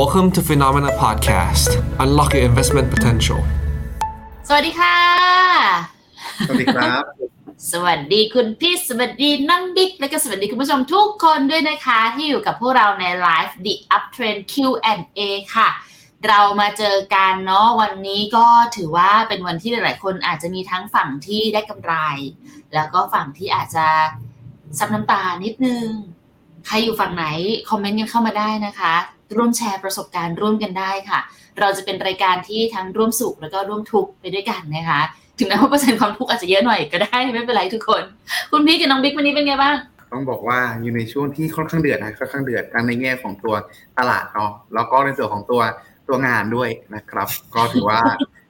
Welcome to Phenomena Podcast. Unlock your investment potential. สวัสดีค่ะ สวัสดีครับ สวัสดีคุณพี่สวัสดีน้องบิ๊ก และก็สวัสดีคุณผู้ชมทุกคนด้วยนะคะ ที่อยู่กับพวกเราในไลฟ์ The Uptrend Q&A ค่ะ เรามาเจอกันเนาะวันนี้ก็ถือว่าเป็นวันที่หลาย ๆ คนอาจจะมีทั้งฝั่งที่ได้กำไร แล้วก็ฝั่งที่อาจจะซับน้ำตานิดนึง ใครอยู่ฝั่งไหน คอมเมนต์กันเข้ามาได้นะคะ ร่วมแชร์ประสบการณ์ร่วมกันได้ค่ะ เราจะเป็นรายการที่ทั้งร่วมสุขแล้วก็ร่วมทุกข์ไปด้วยกันนะคะ ถึงแม้ว่าเปอร์เซ็นต์ความทุกข์อาจจะเยอะหน่อยก็ได้ไม่เป็นไรทุกคน คุณพี่กับน้องบิ๊กวันนี้เป็นไงบ้างต้องบอกว่าอยู่ในช่วงที่ค่อนข้างเดือดนะค่อนข้างเดือดทั้งในแง่ของตัวตลาดเนาะแล้วก็ในส่วนของตัวตัวงานด้วยนะครับ ก็ถือว่า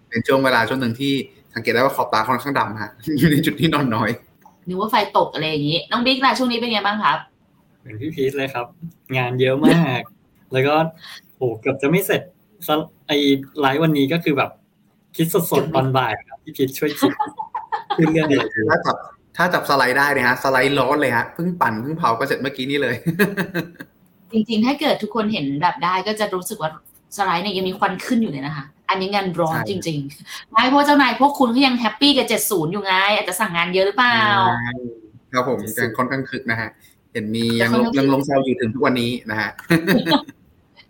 เป็นช่วงเวลาช่วงหนึ่งที่สังเกตได้ว่าขอบตาค่อนข้างดำฮะอยู่ในจุดที่นอนน้อยนึกว่าไฟตกอะไรอย่างนี้ น้องบิ๊กล่ะช่วงนี้เป็นไงบ้างครับเหมือนพี่พีทเลยครับ งานเยอะมาก แล้วก็โหเกือบจะไม่เสร็จซะไอ้ไลฟ์วันนี้ก็คือแบบ คิดสดๆตอนบ่ายครับพี่พีทช่วยคิดขึ้นเรื่องอะไรดีถ้าจับถ้าจับสไลด์ได้เนี่ยฮะสไลด์ร้อนเลยฮะเพิ่งปั่นเพิ่งเผาก็เสร็จเมื่อกี้นี่เลย จริงๆ ถ้าเกิดทุกคนเห็นแบบได้ก็จะรู้สึกว่าสไลด์เนี่ยยังมีควันขึ้นอยู่เลยนะคะ อันนี้งานร้อนใช่จริงๆไม่เพราะเจ้านายพวกคุณก็ยังแฮปปี้กับ70อยู่ไง อาจจะสั่งงานเยอะหรือเปล่าครับผมยังค่อนข้างคึกนะฮะเห็นมีแต่ยังค่อนลงข้างยังลงแซวอยู่ถึงทุกวันนี้นะฮะ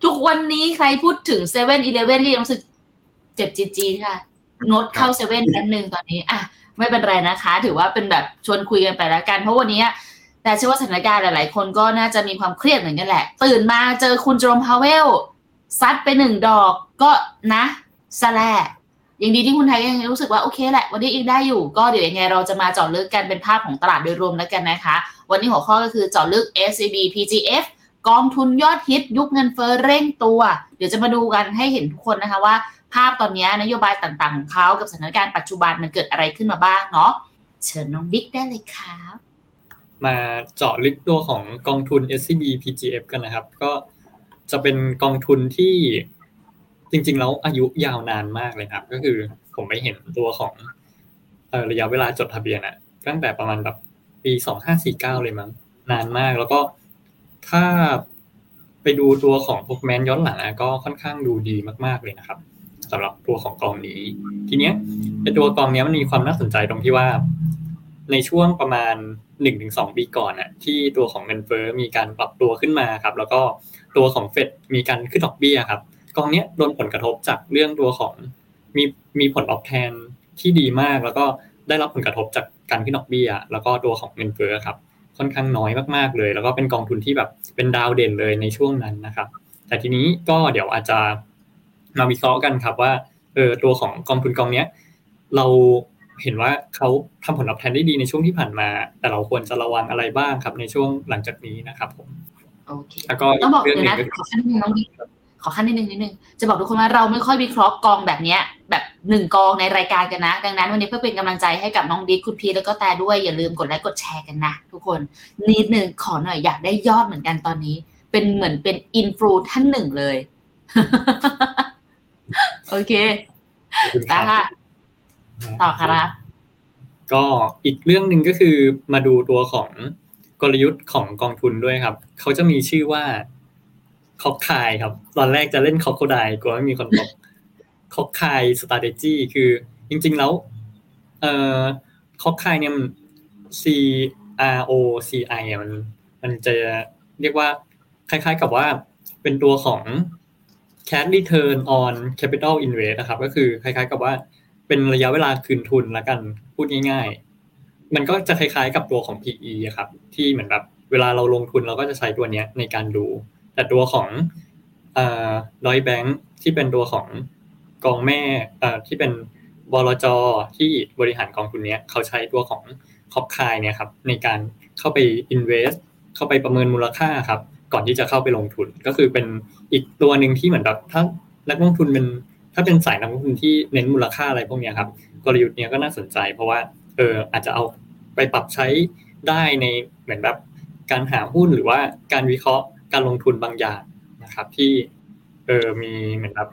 ทุกวันนี้ใครพูดถึงเซเว่นอีเลฟเว่นก็ยังรู้สึกเจ็บจีจีดค่ะงดเข้าเซเว่นกันหนึ่งตอนนี้ อะ ไม่เป็นไรนะคะ ถือว่าเป็นแบบชวนคุยกันไปแล้วกัน เพราะวันนี้แต่เชื่อว่าสถานการณ์หลาย ๆ คนก็น่าจะมีความเครียดเหมือนกันแหละ ตื่นมาเจอคุณโจรมพาวเวลซัดไปหนึ่งดอกก็นะสแลยังดีที่คุณไทยยังรู้สึกว่าโอเคแหละ วันนี้ยังได้อยู่ก็เดี๋ยวยังไงเราจะมาเจาะลึกกันเป็นภาพของตลาดโดยรวมแล้วกันนะคะ วันนี้หัวข้อก็คือเจาะลึก SCB PGF กองทุนยอดฮิตยุคเงินเฟ้อเร่งตัว เดี๋ยวจะมาดูกันให้เห็นทุกคนนะคะว่า ภาพตอนนี้นโยบายต่างๆของเขากับสถานการณ์ปัจจุบันมันเกิดอะไรขึ้นมาบ้างเนาะเชิญน้องบิ๊กได้เลยครับมาเจาะลึกตัวของกองทุน SCB PGF กันนะครับ ก็จะเป็นกองทุนที่จริงๆแล้วอายุยาวนานมากเลยครับ ก็คือผมไปเห็นตัวของระยะเวลาจดทะเบียนอะตั้งแต่ประมาณแบบปีสองห้าสี่เก้าเลยมั้งนานมากแล้วก็ ถ้าไปดูตัวของพวกแมนย้อนหลังก็ค่อนข้างดูดีมาก ๆเลยนะครับสำหรับตัวของกองนี้ ทีเนี้ยไอตัวกองนี้มันมีความน่าสนใจตรงที่ว่า ในช่วงประมาณ1นถึงสปีก่อนน่ะที่ตัวของเงินเฟ้อมีการปรับตัวขึ้นมาครับ แล้วก็ตัวของเฟดมีการขึ้นดอกเบี้ยครับ กองนี้โดนผลกระทบจากเรื่องตัวของมีมีผลตอบแทนที่ดีมาก แล้วก็ได้รับผลกระทบจากการขึ้นดอกเบี้ย แล้วก็ตัวของเงินเฟ้อครับ ค่อนข้างน้อยมากๆเลย แล้วก็เป็นกองทุนที่แบบเป็นดาวเด่นเลยในช่วงนั้นนะครับ แต่ทีนี้ก็เดี๋ยวอาจจะมาวิเคราะห์กันครับว่าเออตัวของกองทุนกองเนี้ยเราเห็นว่าเขาทำผลตอบแทนได้ดีในช่วงที่ผ่านมา แต่เราควรจะระวังอะไรบ้างครับ ในช่วงหลังจากนี้นะครับผมโอเคแล้วก็ต้องบอกเรื่องเลยหนึ่นะงก็ขอขั้นนิดนึงน้องบิ๊กขอขั้นนิดนึงนิดนึงจะบอกทุกคนว่าเราไม่ค่อยวิเคราะห์กองแบบเนี้ย แบบหนึ่งกองในรายการกันนะ ดังนั้นวันนี้เพื่อเป็นกำลังใจให้กับน้องบิ๊กคุณพีแล้วก็แต่ด้วยอย่าลืมกดไลค์กดแชร์กันนะ ทุกคนนิดนึงขอหน่อยอยากได้ยอดเหมือนกันตอนนี้ เป็นเหมือนเป็นอินฟลูท่านหนึ่งเลย โอเคขอบคุณคได้รับค่ะต่อครับ ก็อีกเรื่องหนึ่งก็คือมาดูตัวของกลยุทธ์ของกองทุนด้วยครับ เขาจะมีชื่อว่าคอกคายครับ ตอนแรกจะเล่นคอกโคไดกลัวไม่มีคนตอบ คอกคายสตา t e g y คือจริง ๆ แล้วเอ่อคอกคายเนี่ยมัน C R O C I มันมันจะเรียกว่าคล้ายๆกับว่าเป็นตัวของ cash return on capital invest นะครับ ก็คือคล้ายๆกับว่าเป็นระยะเวลาคืนทุนละกันพูดง่าย ๆ มันก็จะคล้ายๆกับตัวของ PE ครับ ที่เหมือนแบบเวลาเราลงทุนเราก็จะใช้ตัวเนี้ยในการดู แต่ตัวของเอ่อดอยแบงค์ที่เป็นตัวของ กองแม่เอ่อที่เป็นบลจที่บริหารกองทุนเนี้ยเขาใช้ตัวของคอบคายเนี่ยครับในการเข้าไป invest เข้าไปประเมินมูลค่าครับ ก่อนที่จะเข้าไปลงทุน ก็คือเป็นอีกตัวหนึ่งที่เหมือนแบบถ้านักลงทุนเป็นถ้าเป็นสายนักลงทุนที่เน้นมูลค่าอะไรพวกนี้ครับกลยุทธ์เนี้ยก็น่าสนใจ เพราะว่าเอออาจจะเอาไปปรับใช้ได้ในเหมือนแบบการหาหุ้นหรือว่าการวิเคราะห์การลงทุนบางอย่างนะครับ ที่เออมีเหมือนแบบ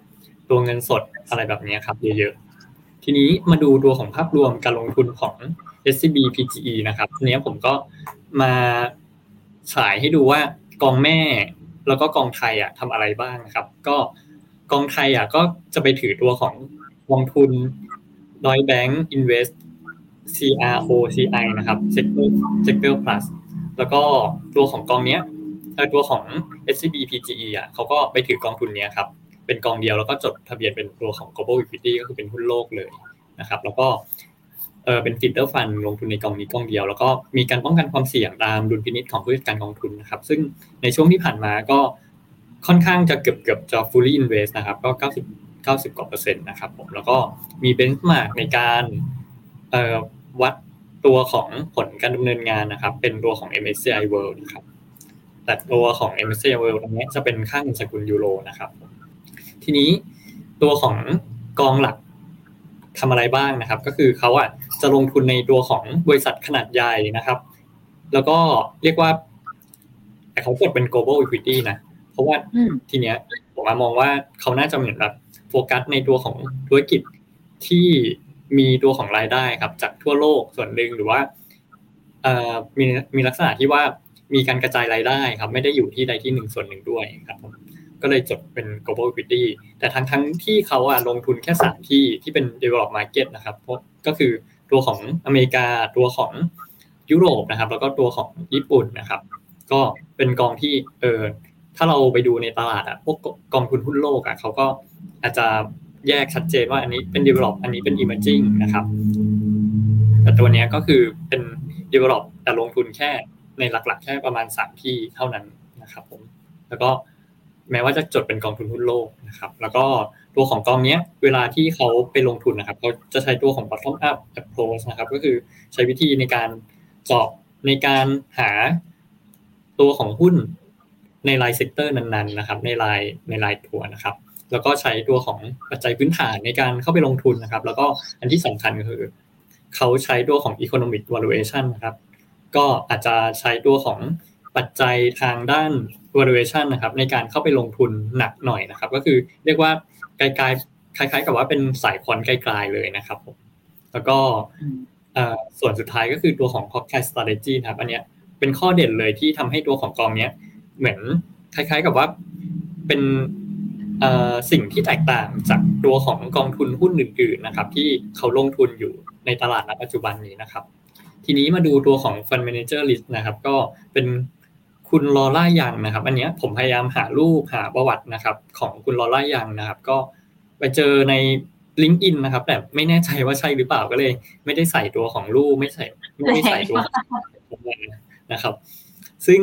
ตัวเงินสดอะไรแบบนี้ครับเยอะๆ ทีนี้มาดูตัวของภาพรวมการลงทุนของ SCB PGE นะครับทีนี้ผมก็มาฉายให้ดูว่ากองแม่แล้วก็กองไทยอะทำอะไรบ้างนะครับ ก็กองไทยอะก็จะไปถือตัวของกองทุน Deutsche Bank Invest CROCI นะครับ Sector Sector Plus แล้วก็ตัวของกองเนี้ยตัวของ SCB PGE อะเขาก็ไปถือกองทุนเนี้ยครับ เป็นกองเดียวแล้วก็จดทะเบียนเป็นตัวของ global equity ก็คือเป็นหุ้นโลกเลยนะครับ แล้วก็เออเป็น feeder fund ลงทุนในกองนี้กองเดียว แล้วก็มีการป้องกันความเสี่ยงตามดุลพินิจของผู้จัดการกองทุนนะครับ ซึ่งในช่วงที่ผ่านมาก็ค่อนข้างจะเกือบเกือบจะ fully invest นะครับ ก็ 90 90กว่าเปอร์เซ็นต์นะครับผมแล้วก็มี benchmark ในการเอ่อวัดตัวของผลการดำเนินงานนะครับ เป็นตัวของ MSCI World นะครับแต่ตัวของ MSCI World ตรงนี้จะเป็นค่าเงินสกุลยูโรนะครับ ทีนี้ตัวของกองหลักทำอะไรบ้างนะครับ ก็คือเขาอะจะลงทุนในตัวของบริษัทขนาดใหญ่นะครับ แล้วก็เรียกว่า แต่เขากดเป็น global equity นะ เพราะว่าอืมทีเนี้ยผมมองว่าเขาน่าจะเหมือนแบบโฟกัสในตัวของธุรกิจที่มีตัวของรายได้ครับ จากทั่วโลกส่วนหนึ่งหรือว่าเอ่อมีมีลักษณะที่ว่ามีการกระจายรายได้ครับ ไม่ได้อยู่ที่ใดที่หนึ่งส่วนหนึ่งด้วยครับผม ก็เลยจดเป็น global equity แต่ทั้งทั้งที่เขาอะลงทุนแค่สามที่ที่เป็น develop market นะครับเพราะก็คือตัวของอเมริกาตัวของยุโรปนะครับ แล้วก็ตัวของญี่ปุ่นนะครับ ก็เป็นกองที่เออถ้าเราไปดูในตลาดอะพวกกองทุนหุ้นโลกอะเขาก็อาจจะแยกชัดเจนว่าอันนี้เป็น develop อันนี้เป็น emerging นะครับ แต่ตัวเนี้ยก็คือเป็น develop แต่ลงทุนแค่ในหลักๆ แค่ประมาณสามที่เท่านั้นนะครับผม แล้วก็ แม้ว่าจะจดเป็นกองทุนหุ้นโลกนะครับ แล้วก็ตัวของกองเนี้ย เวลาที่เขาไปลงทุนนะครับเขาจะใช้ตัวของ bottom up approach นะครับ ก็คือใช้วิธีในการเจาะในการหาตัวของหุ้นในราย sector นั้นๆนะครับ ในรายในรายตัวนะครับ แล้วก็ใช้ตัวของปัจจัยพื้นฐานในการเข้าไปลงทุนนะครับ แล้วก็อันที่สำคัญก็คือเขาใช้ตัวของ economic valuation นะครับ ก็อาจจะใช้ตัวของปัจจัยทางด้าน valuation นะครับในการเข้าไปลงทุนหนักหน่อยนะครับ ก็คือเรียกว่าไกลๆคล้ายๆ กับว่าเป็นสายคอนไกลๆเลยนะครับผมแล้วก็เอ่อส่วนสุดท้ายก็คือตัวของ cocktail strategy นะครับอันเนี้ยเป็นข้อเด่นเลยที่ทำให้ตัวของกองเนี้ยเหมือนคล้ายๆกับว่าเป็นเอ่อสิ่งที่แตกต่างจากตัวของกองทุนหุ้นอื่นๆนะครับ ที่เขาลงทุนอยู่ในตลาดณปัจจุบันนี้นะครับ ทีนี้มาดูตัวของ Fund Manager List นะครับ ก็เป็น คุณลอร่ายังนะครับ อันนี้ผมพยายามหารูปหาประวัตินะครับ ของคุณลอร่ายังนะครับ ก็ไปเจอใน LinkedIn นะครับ แต่ไม่แน่ใจว่าใช่หรือเปล่าก็เลย ไม่ได้ใส่ตัวของรูปไม่ใส่ไม่ได้ใส่ตัวนะครับ ซึ่ง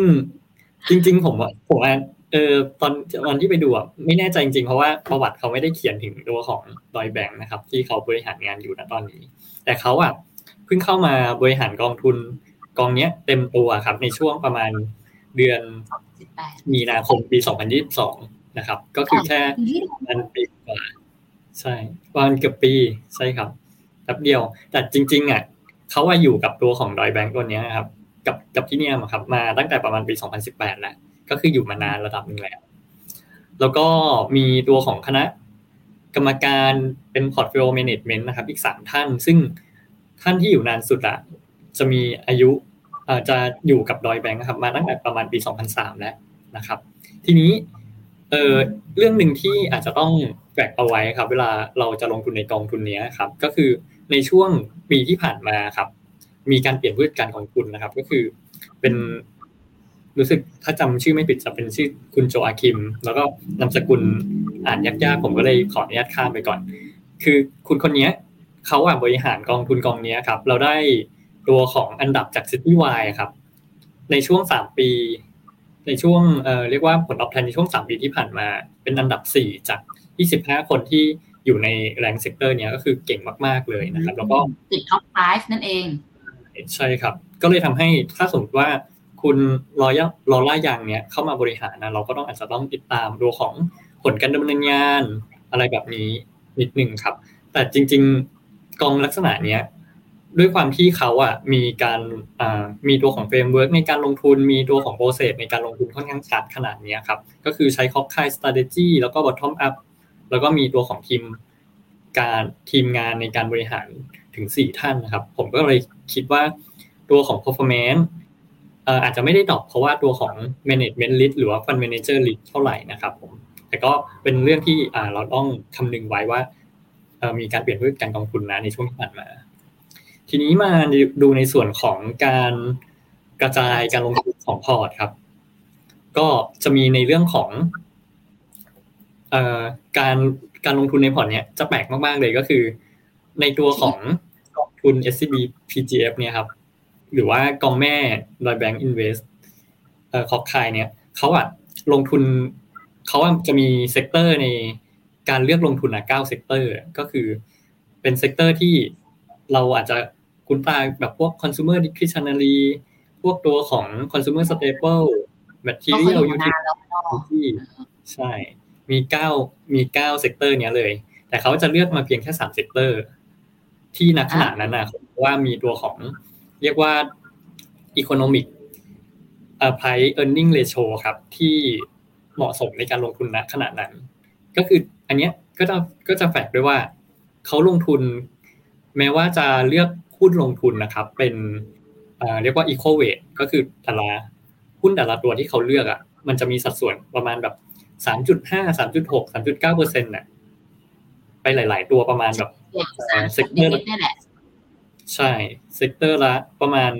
จริง ๆ ผมว่าผมว่าเออตอนตอนที่ไปดูอะไม่แน่ใจจริงๆ เพราะว่าประวัติเขาไม่ได้เขียนถึงตัวของดอยแบงค์นะครับ ที่เขาบริหารงานอยู่ณตอนนี้ แต่เขาอะเพิ่งเข้ามาบริหารกองทุนกองเนี้ยเต็มตัวครับในช่วงประมาณ เดือนสิบแปดมีนาคมปี 2022 นะครับ ก็คือแค่ประมันปีกว่าใช่ประมาณเกือบปีใช่ครับแป๊บเดียว แต่จริง ๆอะเขาว่าอยู่กับตัวของดอยแบงค์ตัวเนี้ยครับ กับกับที่เนี่ยครับ มาตั้งแต่ประมาณปี 2018แหละก็คืออยู่มานานระดับหนึ่งแล้ว แล้วก็มีตัวของคณะกรรมการเป็น portfolio management นะครับ อีกสามท่าน ซึ่งท่านที่อยู่นานสุดอะจะมีอายุเอ่อ จะอยู่กับดอยแบงค์ครับมาตั้งแต่ประมาณปี 2003 แล้วนะครับ ทีนี้เออเรื่องหนึ่งที่อาจจะต้องแฝกเอาไว้ครับ เวลาเราจะลงทุนในกองทุนนี้ครับ ก็คือในช่วงปีที่ผ่านมาครับ มีการเปลี่ยนผู้จัดการกองทุนนะครับ ก็คือเป็นรู้สึกถ้าจำชื่อไม่ผิดจะเป็นชื่อคุณโจอาคิม แล้วก็นามสกุลอ่านยากๆผมก็เลยขออนุญาตข้ามไปก่อน คือคุณคนนี้เขาอะบริหารกองทุนกองนี้ครับ เราได้ ตัวของอันดับจาก City Y ครับ ในช่วงสามปี ในช่วงเอ่อเรียกว่าผลตอบแทนในช่วงสามปีที่ผ่านมา เป็นอันดับสี่จากยี่สิบห้าคนที่อยู่ในแรง sector เนี้ยก็คือเก่งมากๆเลยนะครับ แล้วก็ติด top 5 นั่นเอง ใช่ครับ ก็เลยทำให้ถ้าสมมติว่าคุณรอยรอล่ายางเนี้ยเข้ามาบริหารนะเราก็ต้องอาจจะต้องติดตามดูของผลการดำเนินงานอะไรแบบนี้นิดนึงครับ แต่จริง ๆ กองลักษณะเนี้ย ด้วยความที่เขาอะมีการมีตัวของ framework ในการลงทุนมีตัวของ process ในการลงทุนค่อนข้างชัดขนาดนี้ครับ ก็คือใช้คอกคาย strategy แล้วก็ bottom up แล้วก็มีตัวของทีมการทีมงานในการบริหารถึงสี่ท่านนะครับ ผมก็เลยคิดว่าตัวของ performance เเอ่อาจจะไม่ได้ drop เพราะว่าตัวของ management risk หรือว่า fund manager risk เท่าไหร่นะครับผมแต่ก็เป็นเรื่องที่เราต้องคำนึงไว้ว่ามีการเปลี่ยนพฤติการกองทุนนะในช่วงที่ผ่านมา ทีนี้มาดูในส่วนของการกระจายการลงทุนของพอร์ตครับ ก็จะมีในเรื่องของอการการลงทุนในพอร์ตเนี้ยจะแปลกมากๆเลยก็คือ ในตัวของกองทุน SCB PGF เนี่ยครับ หรือว่ากองแม่โดย Bank Invest เอ่อคอกคายเนี่ยเขาอะลงทุนเขาจะมี sector ในการเลือกลงทุนอะเก้า sector ก็คือเป็น sector ที่เราอาจจะ คุ้นตาแบบพวก consumer discretionary พวกตัวของ consumer staple ก็ material เคยอยู่ utility นานแล้วเนาะที่ใช่ มีเก้ามีเก้า sector เนี้ยเลย แต่เขาจะเลือกมาเพียงแค่สาม sector ที่ณขณะนั้นนะว่ามีตัวของเรียกว่า economic เอ่อ price earning ratio ครับ ที่เหมาะสมในการลงทุนณขณะนั้น ก็คืออันเนี้ยก็จะก็จะแฝงด้วยว่า เขาลงทุน แม้ว่าจะเลือก หุ้นลงทุนนะครับ เป็นเอ่อเรียกว่า equal weight ก็คือแต่ละหุ้นแต่ละตัวที่เขาเลือกอะมันจะมีสัดส่วนประมาณแบบสามจุดห้าสามจุดหกสามจุดเก้าเปอร์เซ็นต์น่ะไปหลาย ๆ ตัวประมาณแบบอย่างสาม sector นิดๆนี่แหละใช่ sector ละประมาณ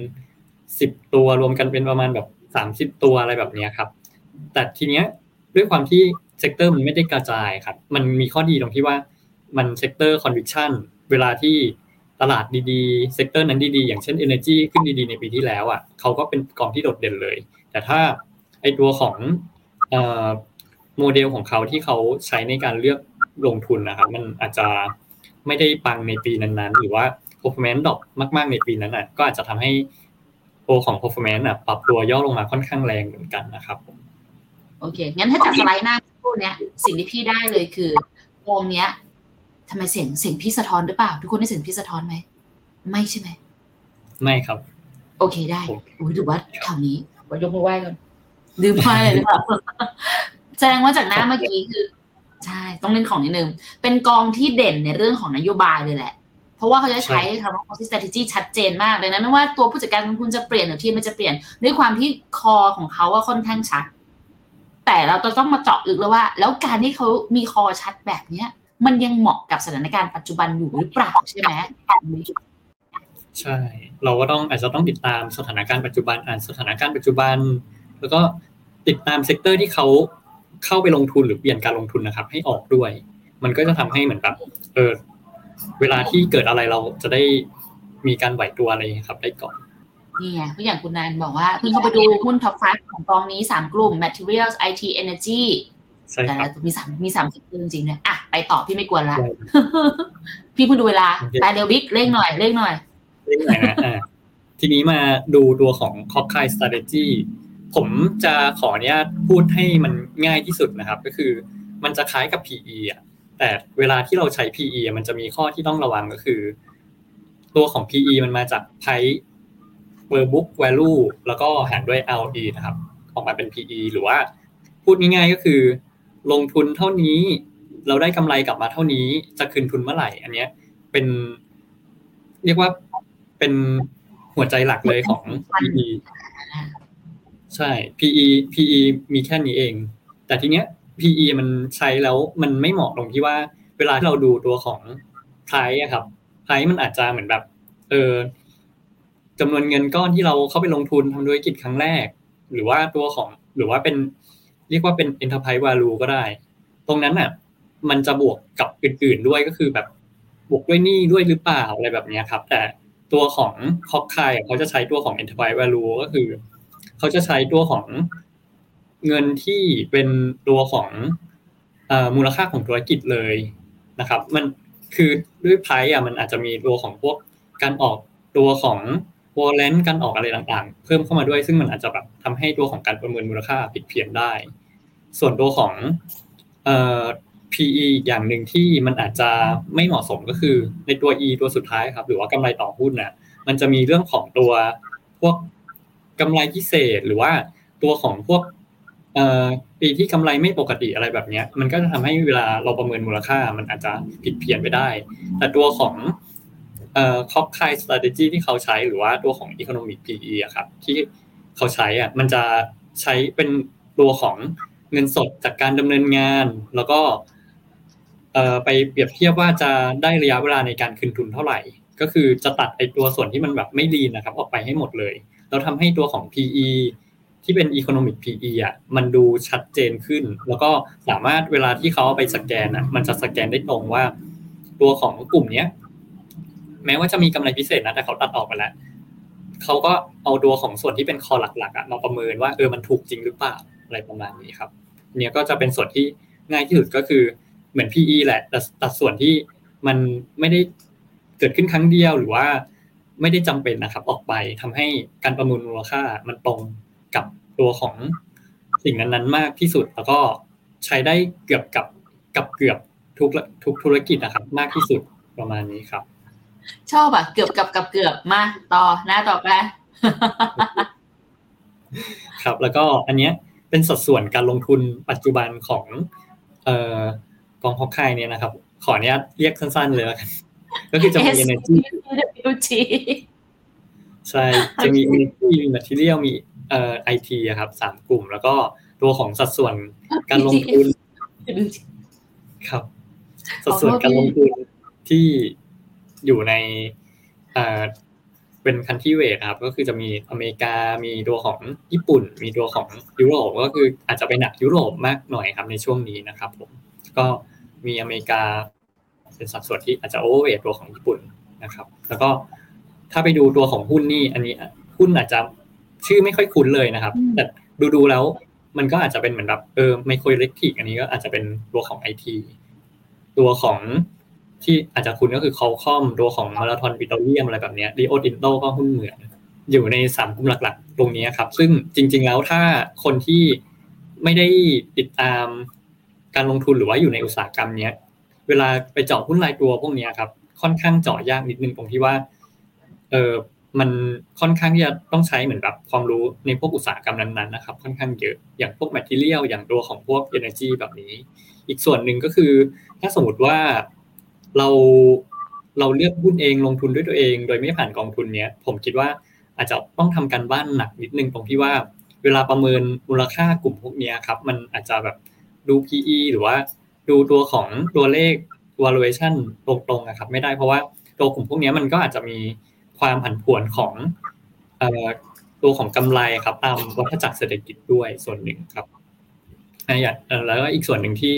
สิบตัวรวมกันเป็นประมาณแบบสามสิบตัวอะไรแบบเนี้ยครับ แต่ทีเนี้ยด้วยความที่ sector มันไม่ได้กระจายครับ มันมีข้อดีตรงที่ว่ามัน sector conviction เวลาที่ ตลาดดีๆ sector นั้นดีๆ อย่างเช่น Energy ขึ้นดีๆ ในปีที่แล้วอะเขาก็เป็นกองที่โดดเด่นเลย แต่ถ้าไอตัวของโมเดลของเขาที่เขาใช้ในการเลือกลงทุนนะครับมันอาจจะไม่ได้ปังในปีนั้นๆ หรือว่า performance ดรอปมาก ๆ ในปีนั้นอะก็อาจจะทำให้ตัวของ performance อะปรับตัวย่อลงมาค่อนข้างแรงเหมือนกันนะครับโอเคงั้นถ้าจากสไลด์หน้าพูดเนี้ยสิ่งที่พี่ได้เลยคือวงเนี้ย ทำไมเสียงเสียงพี่สะท้อนหรือเปล่า ทุกคนได้เสียงพี่สะท้อนไหม ไม่ใช่ไหม ไม่ครับ โอเคได้โอเคอุ้ยถือว่าข่าวนี้ว่ายกมือไหว้ก่อนลืมไหว้เลยหรือเปล่าแสดงว่าจากหน้าเมื่อกี้คือ ใช่ ต้องเล่นของนิดนึง เป็นกองที่เด่นในเรื่องของนโยบายเลยแหละ เพราะว่าเขาจะใช้คำว่า policy strategy ชัดเจนมากเลยนะไม่ว่าตัวผู้จัดการกองทุนจะเปลี่ยนหรือทีมมันจะเปลี่ยน ด้วยความที่คอของเขาว่าค่อนข้างชัด แต่เราจะต้องมาเจาะลึกแล้วว่า แล้วการที่เขามีคอชัดแบบเนี้ย มันยังเหมาะกับสถานการณ์ปัจจุบันอยู่หรือเปล่าใช่ไหมใช่ เราก็ต้องอาจจะต้องติดตามสถานการณ์ปัจจุบันอ่านสถานการณ์ปัจจุบัน แล้วก็ติดตาม sector ที่เขาเข้าไปลงทุนหรือเปลี่ยนการลงทุนนะครับ ให้ออกด้วย มันก็จะทำให้เหมือนแบบเออเวลาที่เกิดอะไรเราจะได้มีการไหวตัวอะไรครับ ได้ก่อนนี่ไงก็อย่างคุณนันบอกว่าเพิ่งเข้าไปดูหุ้น top 5ของกองนี้สามกลุ่ม materials IT energy ใช่แต่ครับละมีสามมีสามสิบจริงๆเนี่ยอะไปต่อพี่ไม่กวนละใช่พี่เพิ่งดูเวลาโอเคไปเร็วบิ๊กเร่งหน่อยเร่งหน่อยเรื่องไหนนะอ่าทีนี้มาดูตัวของ c o c k e y strategy ผมจะขออนุญาตพูดให้มันง่ายที่สุดนะครับ ก็คือมันจะคล้ายกับ PE อะแต่เวลาที่เราใช้ PE อะมันจะมีข้อที่ต้องระวังก็คือ ตัวของ PE มันมาจาก price per book value แล้วก็หารด้วย ROE นะครับ ออกมาเป็น PE หรือว่า พูดง่ายๆก็คือ ลงทุนเท่านี้ เราได้กำไรกลับมาเท่านี้ จะคืนทุนเมื่อไหร่ อันเนี้ย เป็น เรียกว่าเป็นหัวใจหลักเลยของ PE ใช่ PE PE มีแค่นี้เอง แต่ทีเนี้ย PE มันใช้แล้วมันไม่เหมาะตรงที่ว่า เวลาที่เราดูตัวของไพรอะครับไพรมันอาจจะเหมือนแบบ เออจำนวนเงินก้อนที่เราเข้าไปลงทุนทำธุรกิจครั้งแรก หรือว่าตัวของหรือว่าเป็น เรียกว่าเป็น enterprise value ก็ได้ ตรงนั้นอะ มันจะบวกกับอื่น ๆด้วยก็คือแบบบวกด้วยนี้ด้วยหรือเปล่าอะไรแบบนี้ครับ แต่ตัวของคอกคายเขาจะใช้ตัวของ enterprise value ก็คือ เขาจะใช้ตัวของเงินที่เป็นตัวของอมูลค่าของธุรกิจเลยนะครับ มันคือด้วยไพร์อะมันอาจจะมีตัวของพวกการออกตัวของ วอลเลนการออกอะไรต่างๆ เพิ่มเข้ามาด้วยซึ่งมันอาจจะแบบทำให้ตัวของการประเมินมูลค่าผิดเพี้ยนได้ ส่วนตัวของเอ่อ PE อย่างหนึ่งที่มันอาจจะไม่เหมาะสมก็คือในตัว E ตัวสุดท้ายครับ หรือว่ากำไรต่อหุ้นน่ะมันจะมีเรื่องของตัวพวกกำไรพิเศษหรือว่าตัวของพวกเอ่อปีที่กำไรไม่ปกติอะไรแบบนี้มันก็จะทำให้เวลาเราประเมินมูลค่า มันอาจจะผิดเพี้ยนไปได้ แต่ตัวของ เอ่อ c o p คาย strategy ที่เขาใช้หรือว่าตัวของ economic PE อะครับ ที่เขาใช้อะมันจะใช้เป็นตัวของเงินสดจากการดำเนินงาน แล้วก็เอ่อไปเปรียบเทียบว่าจะได้ระยะเวลาในการคืนทุนเท่าไหร่ ก็คือจะตัดไอตัวส่วนที่มันแบบไม่ดีนะครับ ออกไปให้หมดเลย แล้วทำให้ตัวของ PE ที่เป็น economic PE อะมันดูชัดเจนขึ้น แล้วก็สามารถเวลาที่เขาไปสแกนอะมันจะสแกนได้ตรงว่า ตัวของกลุ่มเนี้ย แม้ว่าจะมีกำไรพิเศษนะแต่เขาตัดออกไปแล้วเขาก็เอาตัวของส่วนที่เป็นคอหลักๆอะมาประเมินว่าเออมันถูกจริงหรือเปล่าอะไรประมาณนี้ครับ เนี่ยก็จะเป็นส่วนที่ง่ายที่สุดก็คือเหมือน PE แหละแต่ตัดส่วนที่มันไม่ได้เกิดขึ้นครั้งเดียวหรือว่าไม่ได้จำเป็นนะครับ ออกไปทำให้การประมูลมูลค่ามันตรงกับตัวของสิ่งนั้นๆ มากที่สุด แล้วก็ใช้ได้เกือบกับกับเกือบทุกทุกธุรกิจนะครับ มากที่สุดประมาณนี้ครับ ชอบอะเกือบกับกับเกือบมาต่อหน้าต่อไปครับ แล้วก็อันเนี้ยเป็นสัดส่วนการลงทุนปัจจุบันของเอ่อกองฮอกไกเนี่ยนะครับ ขออนุญาตเรียกสั้นๆเลยแล้วกันก็คือจะมี energy SWG ใช่จะมี energy มี material มีเอ่อ IT อะครับสามกลุ่ม แล้วก็ตัวของสัดส่วนการลงทุนครับ สัดส่วนการลงทุนที่ อยู่ในเอ่อเป็นคันที่เวทครับ ก็คือจะมีอเมริกามีตัวของญี่ปุ่น มีตัวของยุโรปก็คืออาจจะไปหนักยุโรปมากหน่อยครับในช่วงนี้นะครับ ผมก็มีอเมริกาเป็นสัดส่วนที่อาจจะ overweight ตัวของญี่ปุ่นนะครับ แล้วก็ถ้าไปดูตัวของหุ้นนี่ อันนี้หุ้นอาจจะชื่อไม่ค่อยคุ้นเลยนะครับ แต่ดูดูแล้วมันก็อาจจะเป็นเหมือนแบบเออ Microelectronics อันนี้ก็อาจจะเป็นตัวของไอทีตัวของ ที่อาจจะคุณก็คือ Qualcomm ตัวของ Marathon Petroleum อะไรแบบนี้ Rio Tinto ก็หุ้นเหมือน อยู่ในสามกลุ่มหลักๆ ตรงนี้ครับ ซึ่งจริง ๆ แล้วถ้าคนที่ไม่ได้ติดตามการลงทุนหรือว่าอยู่ในอุตสาหกรรมเนี้ย เวลาไปเจาะหุ้นรายตัวพวกนี้ครับ ค่อนข้างเจาะยากนิดนึงตรงที่ว่า เออมันค่อนข้างที่จะต้องใช้เหมือนแบบความรู้ในพวกอุตสาหกรรมนั้นๆนะครับ ค่อนข้างเยอะอย่างพวกแมทเทียลอย่างตัวของพวก energy แบบนี้ อีกส่วนหนึ่งก็คือถ้าสมมติว่า เราเราเลือกหุ้นเองลงทุนด้วยตัวเอง โดยไม่ผ่านกองทุนเนี้ย ผมคิดว่าอาจจะต้องทำการบ้านหนักนิดนึงตรงที่ว่า เวลาประเมินมูลค่ากลุ่มพวกนี้ครับ มันอาจจะแบบดู PE หรือว่า ดูตัวของตัวเลข valuation ตรงๆนะครับไม่ได้เพราะว่าตัวกลุ่มพวกนี้มันก็อาจจะมีความผันผวนของตัวของกำไรครับ ตามวัฏจักรเศรษฐกิจด้วยส่วนหนึ่งครับแล้วก็อีกส่วนหนึ่งที่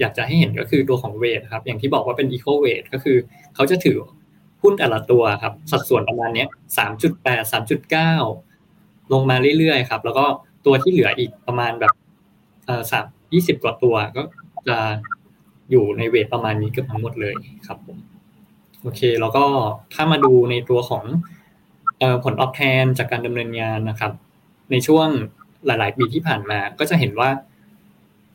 อยากจะให้เห็นก็คือตัวของเวทครับ อย่างที่บอกว่าเป็นอีโคเวทก็คือเขาจะถือหุ้นแต่ละตัวครับ สัดส่วนประมาณนี้สามจุดแปดสามจุดเก้าลงมาเรื่อยๆครับ แล้วก็ตัวที่เหลืออีกประมาณแบบสามยี่สิบกว่าตัวก็จะอยู่ในเวทประมาณนี้เกือบทั้งหมดเลยครับผมโอเค แล้วก็ถ้ามาดูในตัวของผลตอบแทนจากการดำเนินงานนะครับ ในช่วงหลาย ๆ ปีที่ผ่านมา ก็จะเห็นว่า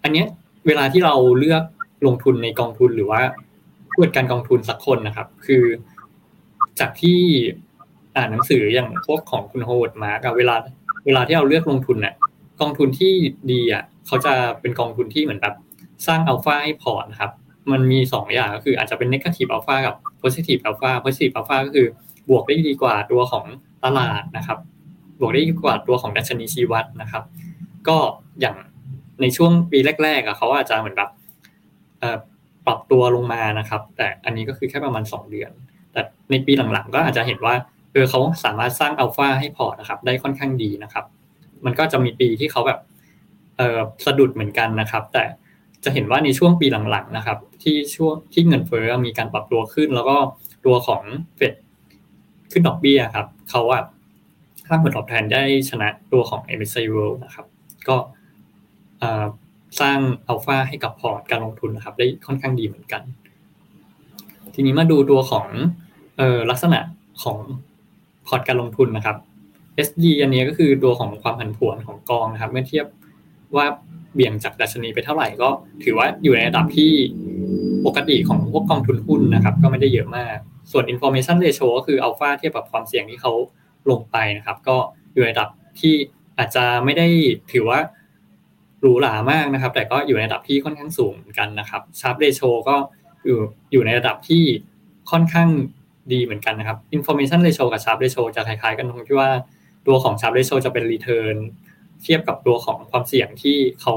อันเนี้ย เวลาที่เราเลือกลงทุนในกองทุนหรือว่าผู้จัดการกองทุนสักคนนะครับ คือ จากที่อ่านหนังสืออย่างพวกของคุณ Howard Marks เวลา เวลาที่เราเลือกลงทุนเนี่ยกองทุนที่ดีอะเขาจะเป็นกองทุนที่เหมือนแบบสร้างอัลฟาให้พอร์ตนะครับ มันมีสองอย่างก็คืออาจจะเป็น negative alpha กับ positive alpha positive alpha ก็คือบวกได้ดีกว่าตัวของตลาดนะครับ บวกได้ดีกว่าตัวของดัชนีชี้วัดนะครับ ก็อย่าง ในช่วงปีแรกๆอะเขาอาจจะเหมือนแบบปรับตัวลงมานะครับ แต่อันนี้ก็คือแค่ประมาณสองเดือน แต่ในปีหลังๆ ก็อาจจะเห็นว่าเออเขาสามารถสร้างอัลฟาให้พอร์ตนะครับ ได้ค่อนข้างดีนะครับ มันก็จะมีปีที่เขาแบบเออสะดุดเหมือนกันนะครับ แต่จะเห็นว่าในช่วงปีหลังๆนะครับ ที่ช่วงที่เงินเฟ้อมีการปรับตัวขึ้น แล้วก็ตัวของเฟดขึ้นดอกเบี้ยครับเขาอะค่าผลตอบแทนได้ชนะตัวของ MSCI World นะครับ ก็ สร้างอัลฟาให้กับพอร์ตการลงทุนนะครับ ได้ค่อนข้างดีเหมือนกัน ทีนี้มาดูตัวของลักษณะของพอร์ตการลงทุนนะครับ SD อันนี้ก็คือตัวของความผันผวนของกองนะครับ เมื่อเทียบว่าเบี่ยงจากดัชนีไปเท่าไหร่ก็ ถือว่าอยู่ในระดับที่ปกติของพวกกองทุนหุ้นนะครับ ก็ไม่ได้เยอะมาก ส่วน information ratio ก็คืออัลฟาเทียบกับความเสี่ยงที่เขาลงไปนะครับ ก็อยู่ในระดับที่อาจจะไม่ได้ถือว่า หรูหรามากนะครับ แต่ก็อยู่ในระดับที่ค่อนข้างสูงเหมือนกันนะครับ Sharpe ratio ก็อยู่อยู่ในระดับที่ค่อนข้างดีเหมือนกันนะครับ information ratio กับ sharp ratio จะคล้ายๆกันตรงที่ว่าตัวของ Sharpe ratio จะเป็น return เทียบกับตัวของความเสี่ยงที่เขา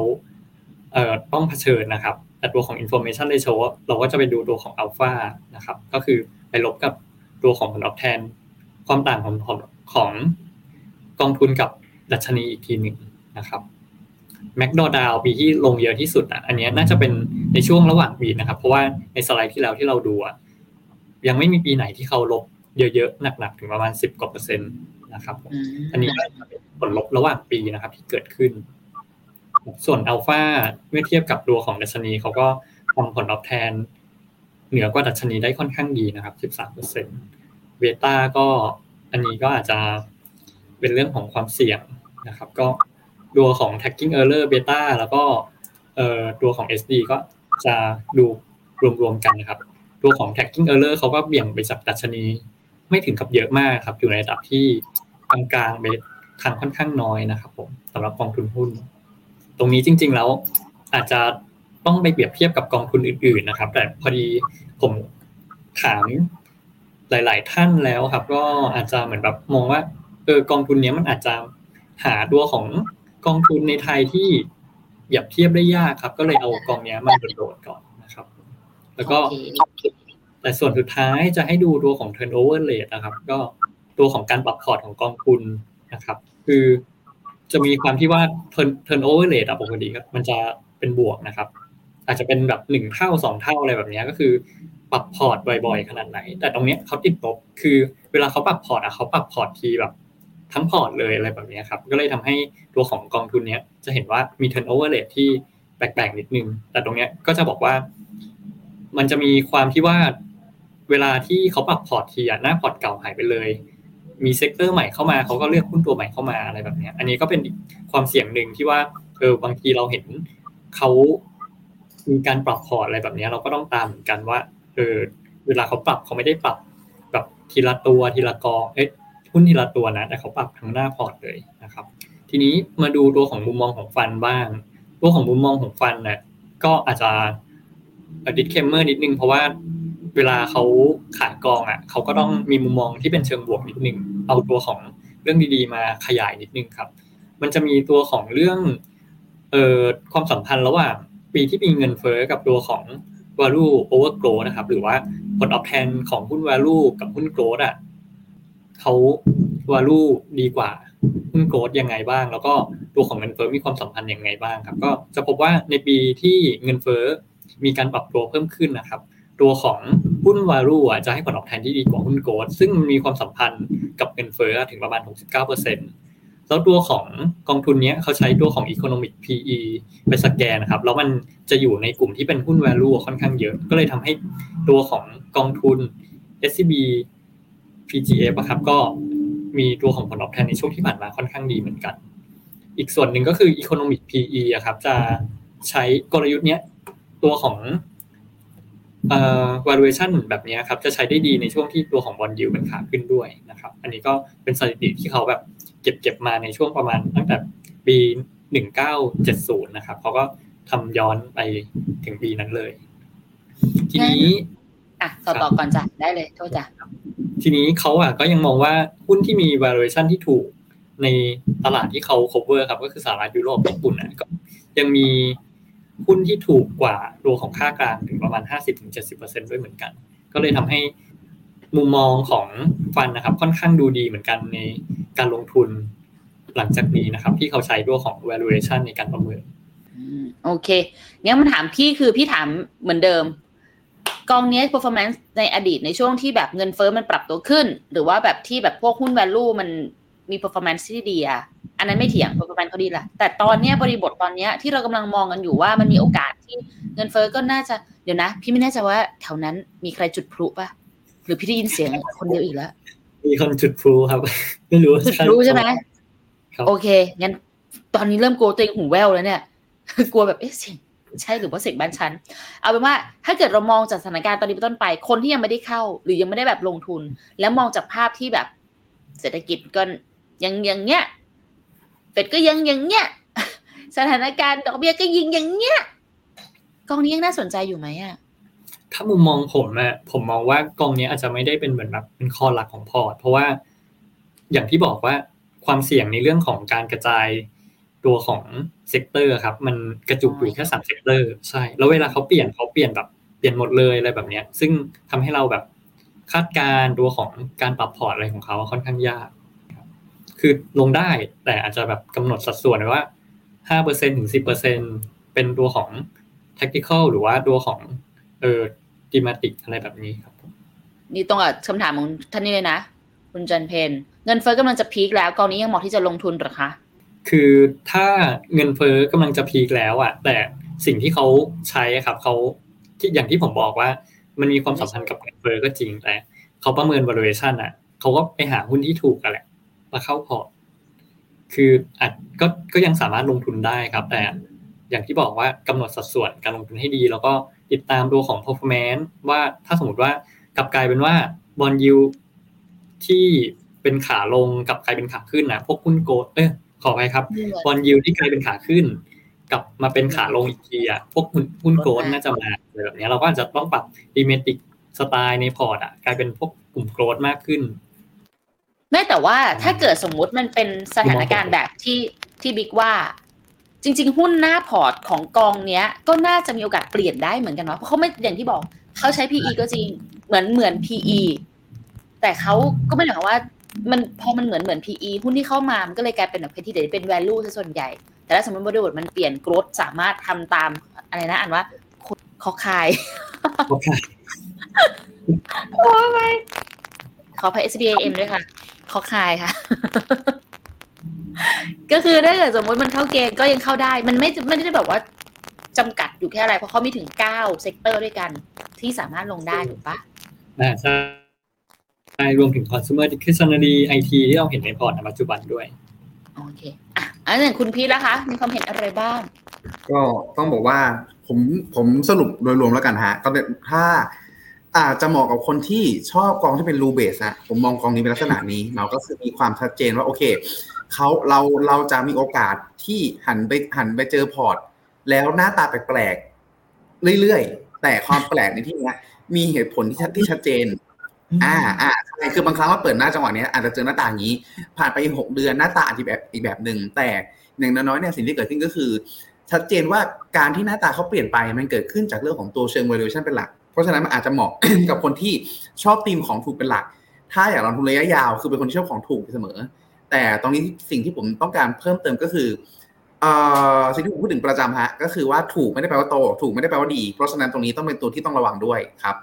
เอ่อต้องเผชิญนะครับ แต่ตัวของ information ratio เราก็จะไปดูตัวของอัลฟานะครับ ก็คือไปลบกับตัวของผลตอบแทน ความต่างของของของกองทุนกับดัชนีอีกทีหนึ่งนะครับ แมคโดดาวปีที่ลงเยอะที่สุดอะอันนี้น่าจะเป็นในช่วงระหว่างปีนะครับ เพราะว่าในสไลด์ที่แล้วที่เราดูอะยังไม่มีปีไหนที่เขาลบเยอะๆหนักๆถึงประมาณสิบกว่าเปอร์เซ็นต์นะครับอืมอันนี้ก็จะเป็นผลลบระหว่างปีนะครับ ที่เกิดขึ้น ส่วนอัลฟาเมื่อเทียบกับตัวของดัชนีเขาก็ทำผลตอบแทน เหนือกว่าดัชนีได้ค่อนข้างดีนะครับ13เปอร์เซ็นต์เบต้าก็อันนี้ก็อาจจะเป็นเรื่องของความเสี่ยงนะครับ ก็ ตัวของ tagging error เบต้าแล้วก็ตัวของ SD ก็จะดูรวมๆกันนะครับ ตัวของ tagging error เขาก็เบี่ยงไปจากดัชนี ไม่ถึงกับเยอะมากครับ อยู่ในระดับที่กลางๆไปทางค่อนข้างน้อยนะครับผมสำหรับกองทุนหุ้น ตรงนี้จริง ๆ แล้วอาจจะต้องไปเปรียบเทียบกับกองทุนอื่น ๆ นะครับ แต่พอดีผมถามหลาย ๆ ท่านแล้วครับ ก็อาจจะเหมือนแบบมองว่าเออกองทุนนี้มันอาจจะหาตัวของ กองทุนในไทยที่เปรียบเทียบได้ยากครับ ก็เลยเอากองเนี้ยมาโดดๆก่อนนะครับ แล้วก็โอเคแต่ส่วนสุดท้ายจะให้ดูตัวของ turnover rate นะครับ ก็ตัวของการปรับพอร์ตของกองทุนนะครับ คือจะมีความที่ว่า turn turnover rate อะปกติครับมันจะเป็นบวกนะครับ อาจจะเป็นแบบหนึ่งเท่าสองเท่าอะไรแบบเนี้ยก็คือปรับพอร์ตบ่อยๆ ขนาดไหน แต่ตรงเนี้ยเขาติดลบคือเวลาเขาปรับพอร์ตอะเขาปรับพอร์ตทีแบบ ทั้งพอร์ตเลยอะไรแบบนี้ครับ ก็เลยทำให้ตัวของกองทุนเนี้ยจะเห็นว่ามี turnover rate ที่แปลกๆนิดนึง แต่ตรงเนี้ยก็จะบอกว่า มันจะมีความที่ว่าเวลาที่เขาปรับพอร์ตทีอะหน้าพอร์ตเก่าหายไปเลย มี sector ใหม่เข้ามาเขาก็เลือกหุ้นตัวใหม่เข้ามาอะไรแบบนี้อันนี้ก็เป็นความเสี่ยงหนึ่งที่ว่าเออบางทีเราเห็นเขามีการปรับพอร์ตอะไรแบบนี้เราก็ต้องตามเหมือนกันว่าเออเวลาเขาปรับเขาไม่ได้ปรับแบบทีละตัวทีละกองเอ๊ะ หุ้นทีละตัวนะ แต่เขาปรับทั้งหน้าพอร์ตเลยนะครับ ทีนี้มาดูตัวของมุมมองของ fund บ้าง ตัวของมุมมองของ fund เนี่ยก็อาจจะ disclaimer นิดนึงเพราะว่าเวลาเขาขายกองอะเขาก็ต้องมีมุมมองที่เป็นเชิงบวกนิดนึง เอาตัวของเรื่องดีๆ มาขยายนิดนึงครับ มันจะมีตัวของเรื่องเอ่อความสัมพันธ์ระหว่างปีที่มีเงินเฟ้อกับตัวของ value over growth นะครับ หรือว่าผลตอบแทนของหุ้น value กับหุ้น growth อะ เขา value ดีกว่าหุ้นโกลด์ยังไงบ้าง แล้วก็ตัวของเงินเฟ้อมีความสัมพันธ์ยังไงบ้างครับ ก็จะพบว่าในปีที่เงินเฟ้อมีการปรับตัวเพิ่มขึ้นนะครับ ตัวของหุ้นวารุอะจะให้ผลตอบแทนที่ดีกว่าหุ้นโกลด์ซึ่งมีความสัมพันธ์กับเงินเฟ้อถึงประมาณ 69%แล้วตัวของกองทุนเนี้ยเขาใช้ตัวของ economic PE ไปสแกนนะครับ แล้วมันจะอยู่ในกลุ่มที่เป็นหุ้น value ค่อนข้างเยอะ ก็เลยทำให้ตัวของกองทุน SCB PGF อะครับก็มีตัวของผลตอบแทนในช่วงที่ผ่านมาค่อนข้างดีเหมือนกัน อีกส่วนหนึ่งก็คือ economic PE อะครับ จะใช้กลยุทธ์เนี้ยตัวของเอ่อ valuation แบบเนี้ยครับ จะใช้ได้ดีในช่วงที่ตัวของบอลยิวเป็นขาขึ้นด้วยนะครับ อันนี้ก็เป็นสถิติที่เขาแบบเก็บเก็บมาในช่วงประมาณตั้งแต่ปี 1970 นะครับเขาก็ทำย้อนไปถึงปีนั้นเลย ทีนี้อะต่อต่อก่อนจ้ะได้เลยโทษจ้ะ ทีนี้เขาอะก็ยังมองว่าหุ้นที่มี valuation ที่ถูกในตลาดที่เขา cover ครับ ก็คือสหรัฐยุโรปญี่ปุ่นอะก็ยังมีหุ้นที่ถูกกว่าตัวของค่ากลางถึงประมาณ 50-70%ด้วยเหมือนกัน ก็เลยทำให้มุมมองของฟันนะครับ ค่อนข้างดูดีเหมือนกันในการลงทุนหลังจากนี้นะครับ ที่เขาใช้ตัวของ valuation ในการประเมินโอเคงั้นมาถามพี่คือพี่ถามเหมือนเดิม กองเนี้ย performance ในอดีตในช่วงที่แบบเงินเฟ้อมันปรับตัวขึ้น หรือว่าแบบที่แบบพวกหุ้น value มันมี performance ที่ดีอะอันนั้นไม่เถียง performance เขาดีแหละแต่ตอนเนี้ยบริบทตอนเนี้ยที่เรากำลังมองกันอยู่ว่ามันมีโอกาสที่เงินเฟ้อก็น่าจะเดี๋ยวนะ พี่ไม่แน่ใจว่าแถวนั้นมีใครจุดพลุปะหรือพี่ได้ยินเสียงคนเดียวอีกแล้วมีคนจุดพลูครับ ไม่รู้ว่าจุดพลุใช่ไหมครับโอเคงั้นตอนนี้เริ่มกลัวตัวเองหูแว่วแล้วเนี่ย กลัวแบบเอ๊ะเสียง ใช่หรือว่าเสียงบ้านฉันเอาเป็นว่าถ้าเกิดเรามองจากสถานการณ์ตอนนี้เป็นต้นไป คนที่ยังไม่ได้เข้า หรือยังไม่ได้แบบลงทุน แล้วมองจากภาพที่แบบเศรษฐกิจก็ยังอย่างเงี้ยเฟดก็ยังอย่างเงี้ยสถานการณ์ดอกเบี้ยก็ยิงอย่างเงี้ยกองนี้ยังน่าสนใจอยู่ไหมอะถ้ามุมมองผมอะผมมองว่ากองนี้อาจจะไม่ได้เป็นเหมือนแบบเป็น core หลักของพอร์ตเพราะว่าอย่างที่บอกว่าความเสี่ยงในเรื่องของการกระจาย ตัวของ sector ครับ มันกระจุกอยู่แค่สาม sector ใช่ แล้วเวลาเขาเปลี่ยนเขาเปลี่ยนแบบเปลี่ยนหมดเลยอะไรแบบเนี้ย ซึ่งทำให้เราแบบคาดการณ์ตัวของการปรับพอร์ตอะไรของเขาค่อนข้างยากครับคือลงได้แต่อาจจะแบบกำหนดสัดส่วนไว้ว่าห้าเปอร์เซ็นถึงสิบเปอร์เซ็นเป็นตัวของ tactical หรือว่าตัวของเออ thematic อะไรแบบนี้ครับนี่ตรงกับคำถามของท่านนี้เลยนะ คุณจันเพนเงินเฟ้อกำลังจะพีคแล้วกองนี้ยังเหมาะที่จะลงทุนหรอคะ คือถ้าเงินเฟ้อกำลังจะพีคแล้วอะแต่สิ่งที่เขาใช้ครับเขาที่อย่างที่ผมบอกว่า มันมีความสัมพันธ์กับเงินเฟ้อก็จริงแต่เขาประเมิน valuation อะเขาก็ไปหาหุ้นที่ถูกกันแหละมาเข้าพอร์ตคืออาจก็ก็ยังสามารถลงทุนได้ครับ แต่อย่างที่บอกว่ากำหนดสัดส่วนการลงทุนให้ดี แล้วก็ติดตามตัวของ performance ว่าถ้าสมมติว่ากลับกลายเป็นว่า bond yield ที่เป็นขาลงกลับกลายเป็นขาขึ้นนะพวกหุ้น growth เออ ขออภัยครับ bond yield ที่กลายเป็นขาขึ้น กลับมาเป็นขาลงอีกทีอะพวกหุ้นหุ้น growth น่าจะมาอะไรแบบนี้เราก็อาจจะต้องปรับ thematic style ในพอร์ตอะกลายเป็นพวกกลุ่ม growth มากขึ้นไม่แต่ว่าถ้าเกิดสมมุติมันเป็นสถานการณ์แบบที่ที่บิ๊กว่า จริง ๆ หุ้นหน้าพอร์ตของกองเนี้ย ก็น่าจะมีโอกาสเปลี่ยนได้เหมือนกันเนาะเพราะเขาไม่อย่างที่บอกเขาใช้ PE ก็จริงเหมือนเหมือน PE แต่เขาก็ไม่ได้หมายควา มว่ามันพอมันเหมือนเหมือน PE หุ้นที่เข้ามา มันก็เลยกลายเป็นแบบที่เดี๋ยวเป็น value ซะส่วนใหญ่ แต่ถ้าสมมติบริบทมันเปลี่ยน growth สามารถทำตามอะไรนะอ่านว่าคอคายโอเคโอ้ยขอพาย SBAM ด้วยค่ะขอคายค่ะ ก็คือถ้าเกิดสมมติมันเข้าเกณฑ์ก็ยังเข้าได้ มันไม่ไม่ได้แบบว่าจำกัดอยู่แค่อะไร เพราะเขามีถึงเก้า sector ด้วยกัน ที่สามารถลงได้ถูกปะอ่าใช่ใช่รวมถึง consumer discretionary IT ที่เราเห็นในพอร์ตในปัจจุบันด้วย โอเคอะอันนั้นคุณพีทแล้วคะ มีความเห็นอะไรบ้าง ก็ต้องบอกว่าผมผมสรุปโดยรวมแล้วกันฮะก็เป็นถ้าอาจจะเหมาะกับคนที่ชอบกองที่เป็นรูเบสนะผมมองกองนี้เป็นลักษณะนี้เราก็คือมีความชัดเจนว่าโอเคเขาเราเราจะมีโอกาสที่หันไปหันไปเจอพอร์ต แล้วหน้าตาแปลกๆเรื่อยๆ แต่ความแปลกในที่เนี้ยมีเหตุผลที่ชัดที่ชัดเจน อ่าอ่าใช่คือบางครั้งว่าเปิดหน้าจังหวะนี้อาจจะเจอหน้าต่างนี้ ผ่านไปหกเดือนหน้าตาอาจจะแบบอีกแบบหนึ่งแต่อย่างน้อยๆเนี่ยสิ่งที่เกิดขึ้นก็คือ ชัดเจนว่าการที่หน้าตาเขาเปลี่ยนไปมันเกิดขึ้นจากเรื่องของตัวเชิง valuation เป็นหลัก เพราะฉะนั้นมันอาจจะเหมาะกับคนที่ชอบธีมของถูกเป็นหลัก ถ้าอยากลงทุนระยะยาว คือเป็นคนที่ชอบของถูกเสมอ แต่ตรงนี้สิ่งที่ผมต้องการเพิ่มเติมก็คือเอ่อสิ่งที่ผมพูดถึงประจำฮะก็คือว่าถูกไม่ได้แปลว่าโต ถูกไม่ได้แปลว่าดี เพราะฉะนั้นตรงนี้ต้องเป็นตัวที่ต้องระวังด้วยครับ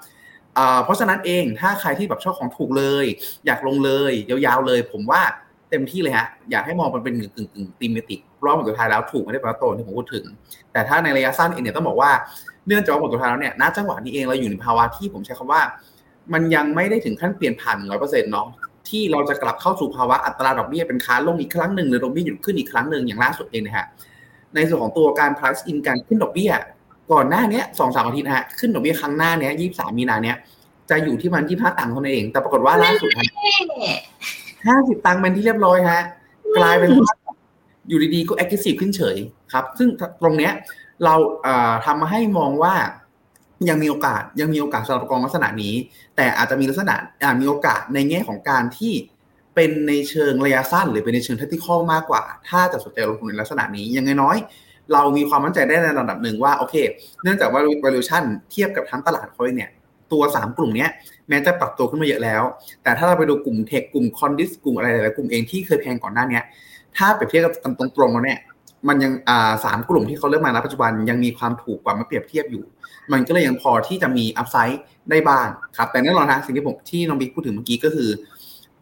เพราะฉะนั้นเองถ้าใครที่แบบชอบของถูกเลย อยากลงเลยยาวๆเลย ผมว่าเต็มที่เลยฮะอยากให้มองมันเป็นกึ่งกึ่งตีมติกรอบผลสุดท้ายแล้วถูกไม่ได้แปลว่าโตที่ผมพูดถึง แต่ถ้าในระยะสั้นเองเนี่ยต้องบอกว่าเนื่องจากว่าผลสุดท้ายแล้วเนี่ยณจังหวะนี้เองเราอยู่ในภาวะที่ผมใช้คำว่า มันยังไม่ได้ถึงขั้นเปลี่ยนผ่านร้อยเปอร์เซ็นต์เนาะที่เราจะกลับเข้าสู่ภาวะอัตราดอกเบี้ยเป็นค้าลงอีกครั้งหนึ่งหรือดอกเบี้ยหยุดขึ้นอีกครั้งหนึ่งอย่างล่าสุดเองนะฮะในส่วนของตัวการ price in การขึ้นดอกเบี้ย ก่อนหน้านี้สองสามอาทิตย์นะฮะขึ้นดอกเบี้ยครั้งหน้าเนี้ยยี่สามมีนาเนี้ยจะอยู่ที่มันยี่ห้าตังค์เท่านั้นเอง แต่ปรากฏว่าล่าสุดห้าสิบตังค์เป็นที่เรียบร้อยฮะกลายเป็นอยู่ดีๆก็ aggressive ขึ้นเฉยครับ ซึ่งตรงเนี้ยเราทำมาให้มองว่ายังมีโอกาสยังมีโอกาสสำหรับกองลักษณะนี้ แต่อาจจะมีลักษณะอาจมีโอกาสในแง่ของการที่เป็นในเชิงระยะสั้น หรือเป็นในเชิงเทคนิคมากกว่า ถ้าจะสนใจลงทุนในลักษณะนี้ยังไงน้อย เรามีความมั่นใจได้ในระดับหนึ่งว่าโอเค เนื่องจากว่า valuation เทียบกับทั้งตลาดเขาเนี่ยตัว 3 กลุ่มนี้แม้จะปรับตัวขึ้นมาเยอะแล้ว แต่ถ้าเราไปดูกลุ่ม tech กลุ่ม con dis กลุ่มอะไรหลายๆกลุ่มเองที่เคยแพงก่อนหน้านี้ถ้าเปรียบเทียบกันตรงๆแล้วเนี่ยมันยังอ่าสามกลุ่มที่เขาเลือกมาณปัจจุบันยังมีความถูกกว่ามาเปรียบเทียบอยู่ มันก็เลยยังพอที่จะมี upside ได้บ้างครับ แต่แน่นอนนะสิ่งที่ผมที่น้องบิ๊กพูดถึงเมื่อกี้ก็คือ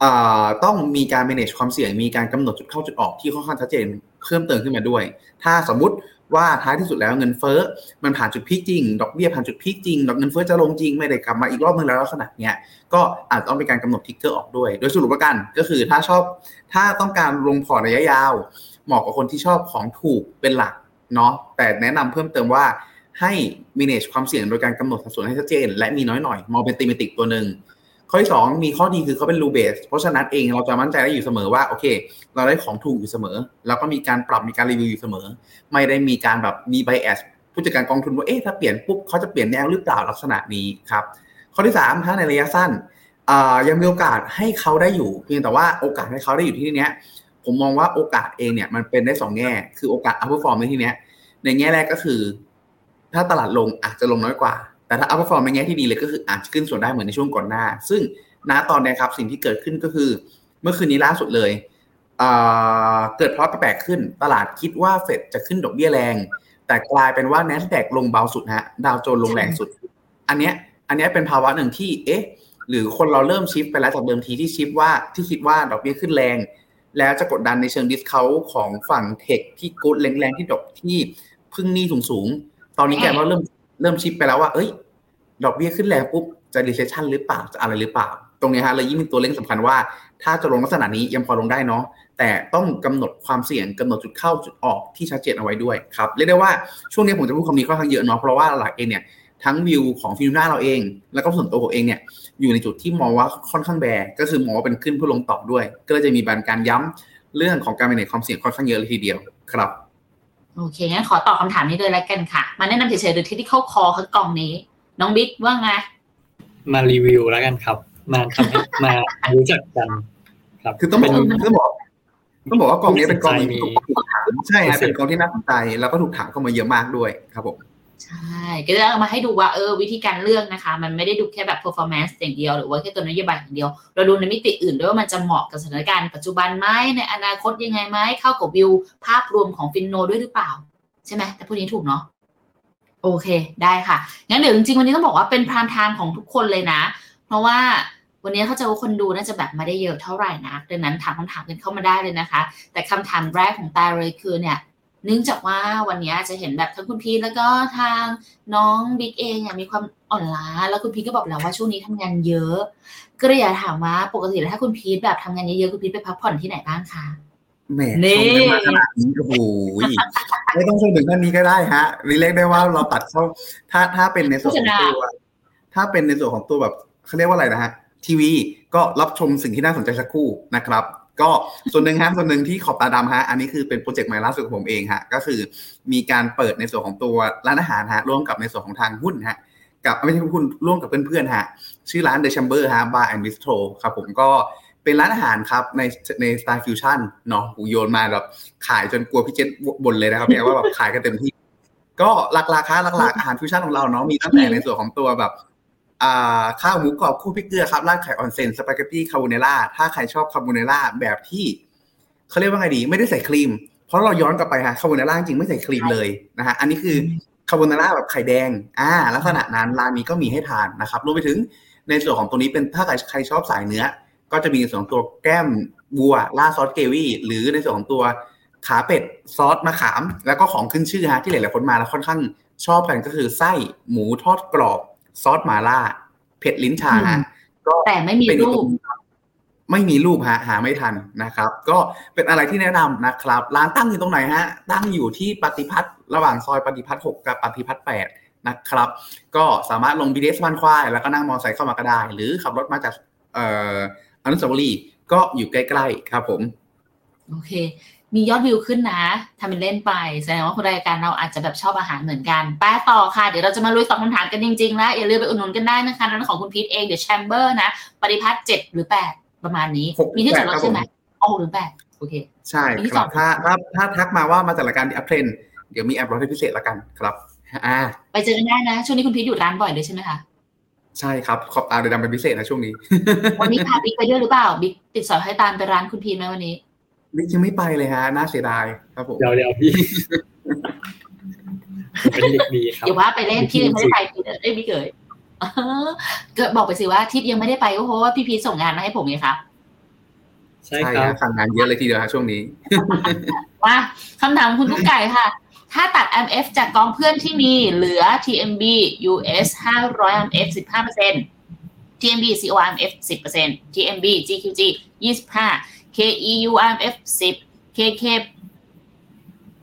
อ่าต้องมีการ manage ความเสี่ยงมีการกำหนดจุดเข้าจุดออกที่ค่อนข้างชัดเจน เพิ่มเติมขึ้นมาด้วย ถ้าสมมุติว่าท้ายที่สุดแล้วเงินเฟ้อมันผ่านจุด peak จริง ดอกเบี้ยผ่านจุด peak จริง ดอกเงินเฟ้อจะลงจริงไม่ได้กลับมาอีกรอบนึงแล้วลักษณะเนี้ยก็อาจต้องเป็นการกำหนด trigger ออกด้วย โดยสรุปว่ากันก็คือถ้าชอบถ้าต้องการลงพอร์ตระยะยาว เหมาะกับคนที่ชอบของถูกเป็นหลักเนาะแต่แนะนำเพิ่มเติมว่าให้ manage ความเสี่ยงโดยการกำหนดสัดส่วนให้ชัดเจน และมีน้อยหน่อยมองเป็น thematic ตัวหนึ่ง ข้อที่2มีข้อดีคือเขาเป็น rule-based เพราะฉะนั้นเองเราจะมั่นใจได้อยู่เสมอว่าโอเค เราได้ของถูกอยู่เสมอ แล้วก็มีการปรับมีการรีวิวอยู่เสมอ ไม่ได้มีการแบบมี bias ผู้จัดการกองทุนว่าเอ๊ะถ้าเปลี่ยนปุ๊บเขาจะเปลี่ยนแนวหรือเปล่าลักษณะนี้ครับข้อที่3ถ้าในระยะสั้นยังมีโอกาสให้เขาได้อยู่ เพียงแต่ว่าโอกาสให้เขาได้อยู่ที่นี้ผผมมองว่าโอกาสเองเนี่ยมันเป็นได้สองแง่ คือโอกาส outperform ในที่เนี้ยในแง่แรกก็คือ ถ้าตลาดลงอาจจะลงน้อยกว่า แต่ถ้า outperform ในแง่ที่ดีเลยก็คืออาจจะขึ้นสวนได้เหมือนในช่วงก่อนหน้า ซึ่งณตอนนี้ครับสิ่งที่เกิดขึ้นก็คือ เมื่อคืนนี้ล่าสุดเลยเเกิดเพราะแปลกขึ้น ตลาดคิดว่าเฟดจะขึ้นดอกเบี้ยแรง แต่กลายเป็นว่า n นสแ a q ลงเบาสุดฮะดาวโจนลงแรงสุด อันเนี้ยอันเนี้ยเป็นภาวะหนึ่งที่เอ๊ะ หรือคนเราเริ่มชิฟไปแล้วจากเดิมทีที่ชิฟว่าที่คิดว่าดอกเบี้ยขึ้นแรง แล้วจะกดดันในเชิงดิสเขาของฝั่งเทคที่กดแรงๆที่ดอกที่พึ่งหนี้สูงๆตอนนี้แกว่าเริ่ม เริ่ม shift ไปแล้วว่า เอ้ย ดอกเบี้ยขึ้นแรงปุ๊บจะ recession หรือเปล่าจะอะไรหรือเปล่า ตรงนี้ฮะเลยยิ่งเป็นตัวเล่นสำคัญว่า ถ้าจะลงลักษณะนี้ยังพอลงได้เนาะแต่ต้องกำหนดความเสี่ยงกำหนดจุดเข้าจุดออกที่ชัดเจนเอาไว้ด้วยครับเรียกได้ว่าช่วงนี้ผมจะพูดคำนี้ค่อนข้างเยอะเนาะเพราะว่าหลักเองเนี่ยทั้งวิวของ Finnomena เราเอง แล้วก็ส่วนตัวผมเองเนี่ยอยู่ในจุดที่มองว่าค่อนข้าง bear ก็คือมองว่าเป็นขึ้นเพื่อลงต่อด้วย ก็เลยจะมีการย้ำเรื่องของการเป็นความเสี่ยงค่อนข้างเยอะเลยทีเดียวครับ โอเคงั้นขอตอบคาถามนี้เลยแล้วกันค่ะ มาแนะนำเฉยๆโดยที่ที่เข้าคอคือกล่องนี้ น้องบิ๊กว่าไงมารีวิวแล้วกันครับ มาทำให้มารู้จักกัน ครับคือต้องบอกต้องบอกต้องบอกว่ากองนี้เป็นกองที่ถูกถามใช่เป็นกองที่น่าสนใจแล้วก็ถูกถามเข้ามาเยอะมากด้วยครับผม ใช่ก็จะมาให้ดูว่าเออวิธีการเลือกนะคะ มันไม่ได้ดูแค่แบบ performance อย่างเดียว หรือว่าแค่ตัวนโยบายอย่างเดียว เราดูในมิติอื่นด้วยว่ามันจะเหมาะกับสถานการณ์ปัจจุบันไหมในอนาคตยังไงไหมเข้ากับวิวภาพรวมของฟินโนด้วยหรือเปล่า ใช่ไหมแต่พูดนี้ถูกเนาะโอเคได้ค่ะงั้นเดี๋ยวจริงๆวันนี้ต้องบอกว่าเป็น prime time ของทุกคนเลยนะ เพราะว่าวันนี้เขาจะว่าคนดูน่าจะแบบไม่ได้เยอะเท่าไหร่นะดังนั้นถามคำถามกันเข้ามาได้เลยนะคะ แต่คำถามแรกของตาเลยคือเนี่ย เนื่องจากว่าวันนี้จะเห็นแบบทั้งคุณพีทแล้วก็ทางน้องบิ๊กเองมีความอ่อนล้า แล้วคุณพีทก็บอกแล้วว่าช่วงนี้ทำงานเยอะก็เลยอยากถามว่าปกติแล้วถ้าคุณพีทแบบทำงานเยอะๆคุณพีทไปพักผ่อนที่ไหนบ้างคะแหมชมกันมาขนาดนี้โอ้โหไม่ต้องชมถึงด้านนี้ก็ได้ฮะเรียกได้ว่าเราตัดเข้าถ้าถ้าเป็นในส่วนของตัวถ้าเป็นในส่วนของตัวแบบเขาเรียกว่าอะไรนะฮะทีวีก็รับชมสิ่งที่น่าสนใจสักครู่นะครับ ก็ส่วนหนึ่งฮะส่วนหนึ่งที่ขอบตาดำฮะอันนี้คือเป็นโปรเจกต์ใหม่ล่าสุดของผมเองฮะก็คือมีการเปิดในส่วนของตัวร้านอาหารฮะร่วมกับในส่วนของทางหุ้นฮะกับไม่ใช่หุ้นร่วมกับเพื่อนๆฮะชื่อร้าน The Chamber ฮะ Bar and Bistro ครับผมก็เป็นร้านอาหารครับในในสไตล์ฟิวชั่นเนาะหูโยนมาแบบขายจนกลัวพี่เจษบ่นเลยนะครับเนี่ยว่าแบบขายกันเต็มที่ ก็หลักๆค่าหลักๆอาหารฟิวชั่นของเราเนาะมีตั้งแต่ในส่วนของตัวแบบ ข้าวหมูกรอบคู่พริกเกลือครับราดไข่ออนเซนสปาเกตตี้คาโบเนล่าถ้าใครชอบคาโบเนล่าแบบที่เขาเรียกว่าไงดี ไม่ได้ใส่ครีม เพราะเราย้อนกลับไปฮะคาโบเนล่าจริงไม่ใส่ครีมเลยนะฮะอันนี้คือคาโบเนล่าแบบไข่แดงอ่าลักษณะนั้นร้านนี้ก็มีให้ทานนะครับรวมไปถึงในส่วนของตัวนี้เป็นถ้าใครชอบสายเนื้อ ก็จะมีส่วนของตัวแก้มวัวล่าซอสเกวี่หรือในส่วนของตัวขาเป็ดซอสมะขาม แล้วก็ของขึ้นชื่อฮะที่หลายๆคนมาแล้วค่อนข้างชอบกันก็คือไส้หมูทอดกรอบ ซอสมาล่า เผ็ดลิ้นชาก็แต่ไม่มีรูป ไม่มีรูปฮะหาไม่ทันนะครับ ก็เป็นอะไรที่แนะนำนะครับ ร้านตั้งอยู่ตรงไหนฮะ ตั้งอยู่ที่ปฏิพัฒน์ระหว่างซอยปฏิพัฒน์หกกับปฏิพัฒน์แปดนะครับ ก็สามารถลงบีเดสบ้านควาย แล้วก็นั่งมอเตอร์ไซค์เข้ามาก็ได้ หรือขับรถมาจากเอ่ออนุสาวรีย์ก็อยู่ใกล้ ๆ ครับผม โอเค มียอดวิวขึ้นนะทำเป็นเล่นไป แสดงว่าคนรายการเราอาจจะแบบชอบอาหารเหมือนกันแป้ต่อค่ะ เดี๋ยวเราจะมาลุยตอบคำถามกันจริงๆแล้วอย่าลืมไปอุดหนุนกันได้นะคะนั้นของคุณพีทเองเดี๋ยวแชมเบอร์นะประดิพัทธ์เจ็ดหรือแปดประมาณนี้ มีที่จอดรถใช่ไหมอ๋อหรือแปดโอเค ใช่ครับถ้าถ้าถ้าทักมาว่ามาจากรายการ UpTrend เดี๋ยวมีแอบลดให้พิเศษละกันครับอ่าไปเจอกันได้นะ ช่วงนี้คุณพีทอยู่ร้านบ่อยเลยใช่ไหมคะใช่ครับขอบตาเลยดำเป็นพิเศษนะช่วงนี้ วันนี้พาบิ๊กไปด้วยหรือเปล่าบิ๊กติดสอยห้อยตามไปร้านคุณพีทไหมวันนี้ บิ๊กยังไม่ไปเลยฮะ น่าเสียดายครับผมเดี๋ยวเดี๋ยวพี่เป็นเด็กดีครับอย่าว่าไปเล่นพี่ยังไม่ได้ไปพี่เอ้ยพี่เกยเกิดบอกไปสิว่าทิพยังไม่ได้ไปก็เพราะว่าพี่พีส่งงานมาให้ผมไงครับใช่ครับทำงานเยอะเลยทีเดียวฮะช่วงนี้ว่าคำถามคุณกุ๊กไก่ค่ะ ถ้าตัด MF จากกองเพื่อนที่มีเหลือ TMB US 500 MF 15% TMB COMF 10% TMB GQG 25 KEURMF 10 KK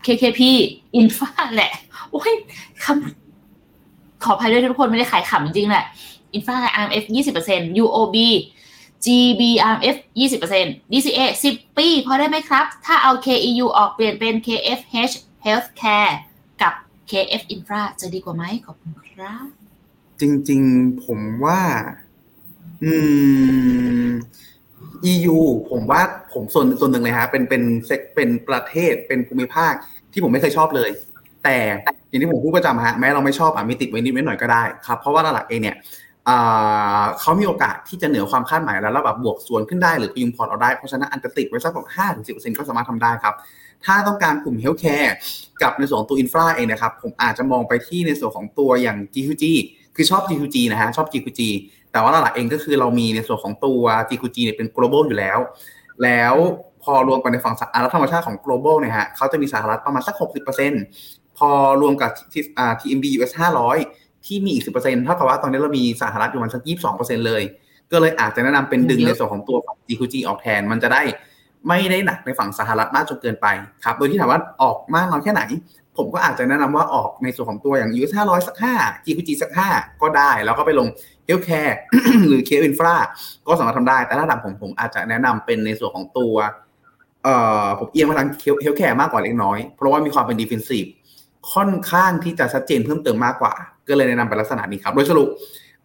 KKP อินฟาแหละ โอ้ยคำขออภัยด้วยทุกคนไม่ได้ขายขำจริงแหละอินฟา RMF 20% UOB GBRMF 20% DCA 10 ปี พอได้ไหมครับ ถ้าเอา KEU ออกเปลี่ยนเป็น KFH Healthcare กับ KF Infra จะดีกว่าไหมขอบคุณครับ จริง ๆ ผมว่า อืม EU ผมว่าผมส่วนส่วนหนึ่งเลยฮะเป็นเป็น sec เป็นประเทศเป็นภูมิภาคที่ผมไม่เคยชอบเลย แต่อย่างที่ผมพูดประจำฮะแม้เราไม่ชอบอะมีติดไว้นิดไว้หน่อยก็ได้ครับเพราะว่าหลักเองเนี่ยเขามีโอกาสที่จะเหนือความคาดหมายแล้วแล้วแบบบวกสวนขึ้นได้หรือพยุงพอร์ตเอาได้ เพราะฉะนั้นอันจะติดไว้สักแบบห้าถึงสิบเปอร์เซ็นต์ก็สามารถทำได้ครับ ถ้าต้องการกลุ่ม healthcare กับในส่วนตัว infra เองนะครับ ผมอาจจะมองไปที่ในส่วนของตัวอย่าง GQG คือชอบ GQG นะฮะชอบ GQG แต่ว่าหลักๆเองก็คือเรามีในส่วนของตัว GQG เนี่ยเป็น global อยู่แล้ว แล้วพอรวมกันในฝั่งสหรัฐธรรมชาติของ global เนี่ยฮะเขาจะมีสหรัฐประมาณสัก 60%พอรวมกับ TMB US 500 ที่มีอีก 10%เท่ากับว่าตอนนี้เรามีสหรัฐอยู่ประมาณสัก 22%เลย ก็เลยอาจจะแนะนำเป็นดึงในส่วนของตัวฝั่ง GQG ออกแทน มันจะได้ไม่ได้หนักในฝั่งสหรัฐมากจนเกินไปครับ โดยที่ถามว่าออกมากน้อยแค่ไหน ผมก็อาจจะแนะนำว่าออกในส่วนของตัวอย่าง US 500สัก5 GQG สัก5ก็ได้ แล้วก็ไปลง Healthcare หรือ Care Infra ก็สามารถทำได้ แต่ถ้าถามผมผมอาจจะแนะนำเป็นในส่วนของตัวเอ่อผมเอียงมาทาง Healthcare มากกว่าเล็กน้อย เพราะว่ามีความเป็น Defensive ค่อนข้างที่จะชัดเจนเพิ่มเติมมากกว่า ก็เลยแนะนำเป็นลักษณะนี้ครับ โดยสรุป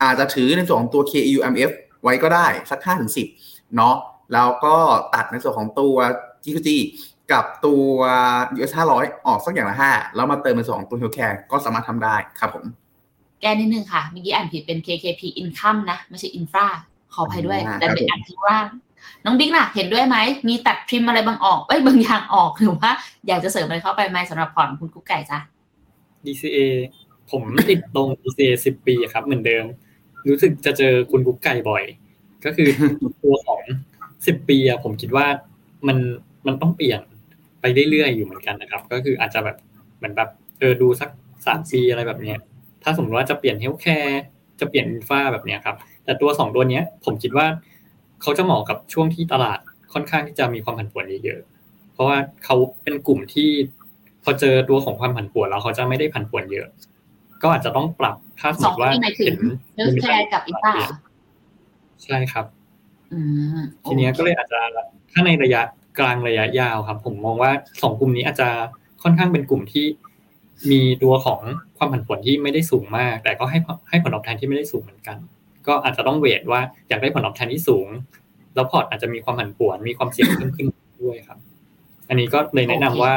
อาจจะถือในส่วนของตัว KUMF ไว้ก็ได้สัก5ถึง10เนาะแล้วก็ตัดในส่วนของตัว GQG กับตัว US 500 ออกสักอย่างละ5แล้วมาเติมในส่วนของตัว Healthcare ก็สามารถทำได้ครับผม แก้นิดนึงค่ะเมื่อกี้อ่านผิดเป็น KKP Income นะ ไม่ใช่ Infra ขออภัยด้วยอ่าแต่เป็นครับผมอ่านผิดว่าน้องบิ๊กล่ะ เห็นด้วยไหม มีตัดทริมอะไรบางออกเอ้ยบางอย่างออกหรือว่าอยากจะเสริมอะไรเข้าไปไหมสำหรับพอร์ตของคุณกุ๊กไก่จ้ะ DCA ผมติดตรง DCA สิบปีครับ เหมือนเดิม รู้สึกจะเจอคุณกุ๊กไก่บ่อย ก็คือตัวของสิบปีอะผมคิดว่ามันมันต้องเปลี่ยน ไปเรื่อยๆอยู่เหมือนกันนะครับ ก็คืออาจจะแบบเหมือนแบบเออดูสักสามปีอะไรแบบเนี้ย ถ้าสมมติว่าจะเปลี่ยน healthcare จะเปลี่ยน infra แบบเนี้ยครับ แต่ตัวสองตัวเนี้ยผมคิดว่าเขาจะเหมาะกับช่วงที่ตลาดค่อนข้างที่จะมีความผันผวนเยอะๆเพราะว่าเขาเป็นกลุ่มที่พอเจอตัวของความผันผวนแล้วเขาจะไม่ได้ผันผวนเยอะ ก็อาจจะต้องปรับถ้าสมสมมติว่าที่หมายถึงเห็น healthcare กับ infra ใช่ครับอืมทีเนี้ยก็เลยอาจจะถ้าในระยะ กลางระยะยาวครับ ผมมองว่าสองกลุ่มนี้อาจจะค่อนข้างเป็นกลุ่มที่มีตัวของความผันผวนที่ไม่ได้สูงมาก แต่ก็ให้ให้ผลตอบแทนที่ไม่ได้สูงเหมือนกัน ก็อาจจะต้องเวทว่าอยากได้ผลตอบแทนที่สูง แล้วพอร์ตอาจจะมีความผันผวนมีความเสี่ยงเพิ่มขึ้นด้วยครับ อันนี้ก็เลยแนะนำว่า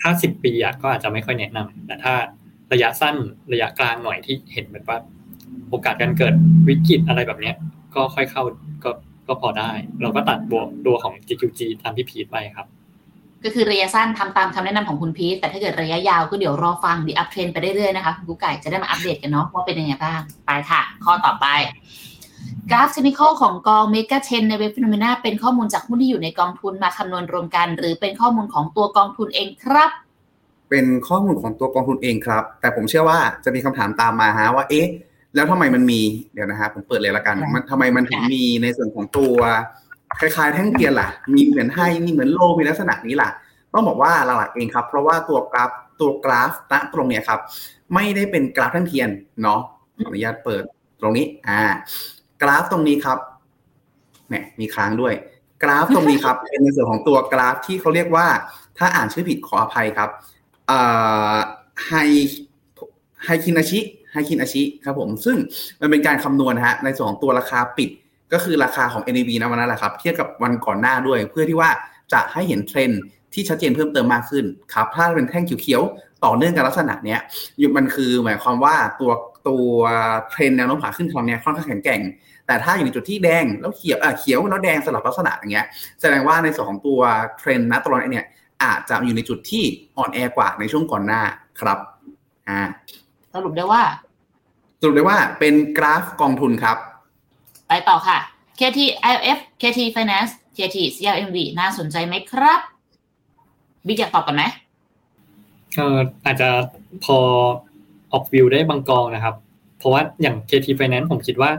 ถ้าสิบปีก็อาจจะไม่ค่อยแนะนำแต่ถ้าระยะสั้นระยะกลางหน่อยที่เห็นแบบว่า โอกาสการเกิดวิกฤตอะไรแบบเนี้ย ก็ค่อยเข้าก็ ก็พอได้ เราก็ตัดบวกตัวของ GQG ตามที่พีทไปครับ ก็คือระยะสั้นทำตามคำแนะนำของคุณพีทแต่ถ้าเกิดระยะยาวก็เดี๋ยวรอฟัง The UpTrend ไปเรื่อยๆนะคะคุณกุ๊กไก่จะได้มาอัปเดตกันเนาะว่าเป็นยังไงบ้างไปค่ะ ข้อต่อไปกราฟเทคนิคของกองเมก a เ n นในเว็บฟิโนเมนาเป็นข้อมูลจากหุ้นที่อยู่ในกองทุนมาคำนวณรวมกัน หรือเป็นข้อมูลของตัวกองทุนเองครับ เป็นข้อมูลของตัวกองทุนเองครับ แต่ผมเชื่อว่าจะมีคำถามตามมาฮะว่าเอ๊ะ แล้วทำไมมันมีเดี๋ยวนะฮะผมเปิดเลยละกันค่ะมันทำไมมันถึงมีในส่วนของตัวคล้ายๆแท่งเทียนล่ะ มีเหมือนให้มีเหมือนโลมีลักษณะนี้ล่ะ ต้องบอกว่าหลักๆเองครับ เพราะว่าตัวกราฟตัวกราฟณตรงเนี้ยครับ ไม่ได้เป็นกราฟแท่งเทียนเนาะขออนุญาตเปิดตรงนี้ อ่า กราฟตรงนี้ครับแหมมีค้างด้วย กราฟตรงนี้ครับ เป็นในส่วนของตัวกราฟที่เขาเรียกว่า ถ้าอ่านชื่อผิดขออภัยครับ Hei Heikin Ashi Heikin Ashi ครับผม ซึ่งมันเป็นการคำนวณนะฮะในส่วนของตัวราคาปิดก็คือราคาของ NAV นะวันนั้นแหละครับ เทียบกับวันก่อนหน้าด้วย เพื่อที่ว่าจะให้เห็นเทรนที่ชัดเจนเพิ่มเติมมากขึ้นครับ ถ้าเป็นแท่งเขียวๆ ต่อเนื่องกันลักษณะเนี้ยมันคือหมายความว่าตัวตัวเทรนแนวโน้มขาขึ้นครั้งเนี้ยค่อนข้างแข็งแกร่ง แต่ถ้าอยู่ในจุดที่แดงแล้วเขียวอะเขียวแล้วแดงสลับลักษณะอย่างเงี้ย แสดงว่าในส่วนของตัวเทรนด์ณตอนนี้เนี่ยอาจจะอยู่ในจุดที่อ่อนแอกว่าในช่วงก่อนหน้าครับอ่า สรุปได้ว่า สรุปได้ว่าเป็นกราฟกองทุนครับ ไปต่อค่ะ KT IF KT Finance KT CLMV น่าสนใจไหมครับบิ๊กอยากตอบกันไหมเอออาจจะพอออกวิวได้บางกองนะครับ เพราะว่าอย่าง KT Finance ผมคิดว่า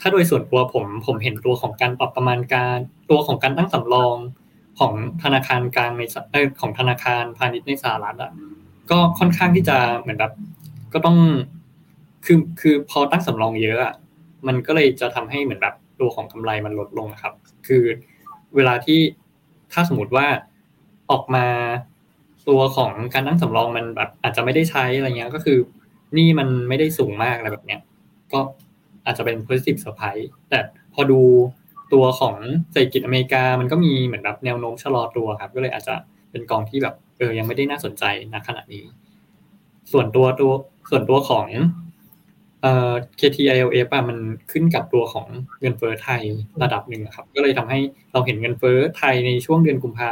ถ้าโดยส่วนตัวผมผมเห็นตัวของการปรับประมาณการตัวของการตั้งสำรองของธนาคารกลางในสเออของธนาคารพาณิชย์ในสหรัฐอะก็ค่อนข้างที่จะเหมือนแบบ ก็ต้องคือคือพอตั้งสำรองเยอะอะมันก็เลยจะทำให้เหมือนแบบตัวของกำไรมันลดลงนะครับ คือเวลาที่ถ้าสมมติว่าออกมาตัวของการตั้งสำรองมันแบบอาจจะไม่ได้ใช้อะไรเงี้ยก็คือนี่มันไม่ได้สูงมากอะไรแบบเนี้ยก็อาจจะเป็น positive surprise แต่พอดูตัวของเศรษฐกิจอเมริกามันก็มีเหมือนแบบแนวโน้มชะลอตัวครับ ก็เลยอาจจะเป็นกองที่แบบเออยังไม่ได้น่าสนใจณขณะนี้ ส่วนตัวตัว ส่วนตัวของเอ่อ KTILF อะมันขึ้นกับตัวของเงินเฟ้อไทยระดับหนึ่งอะครับ ก็เลยทำให้เราเห็นเงินเฟ้อไทยในช่วงเดือนกุมภา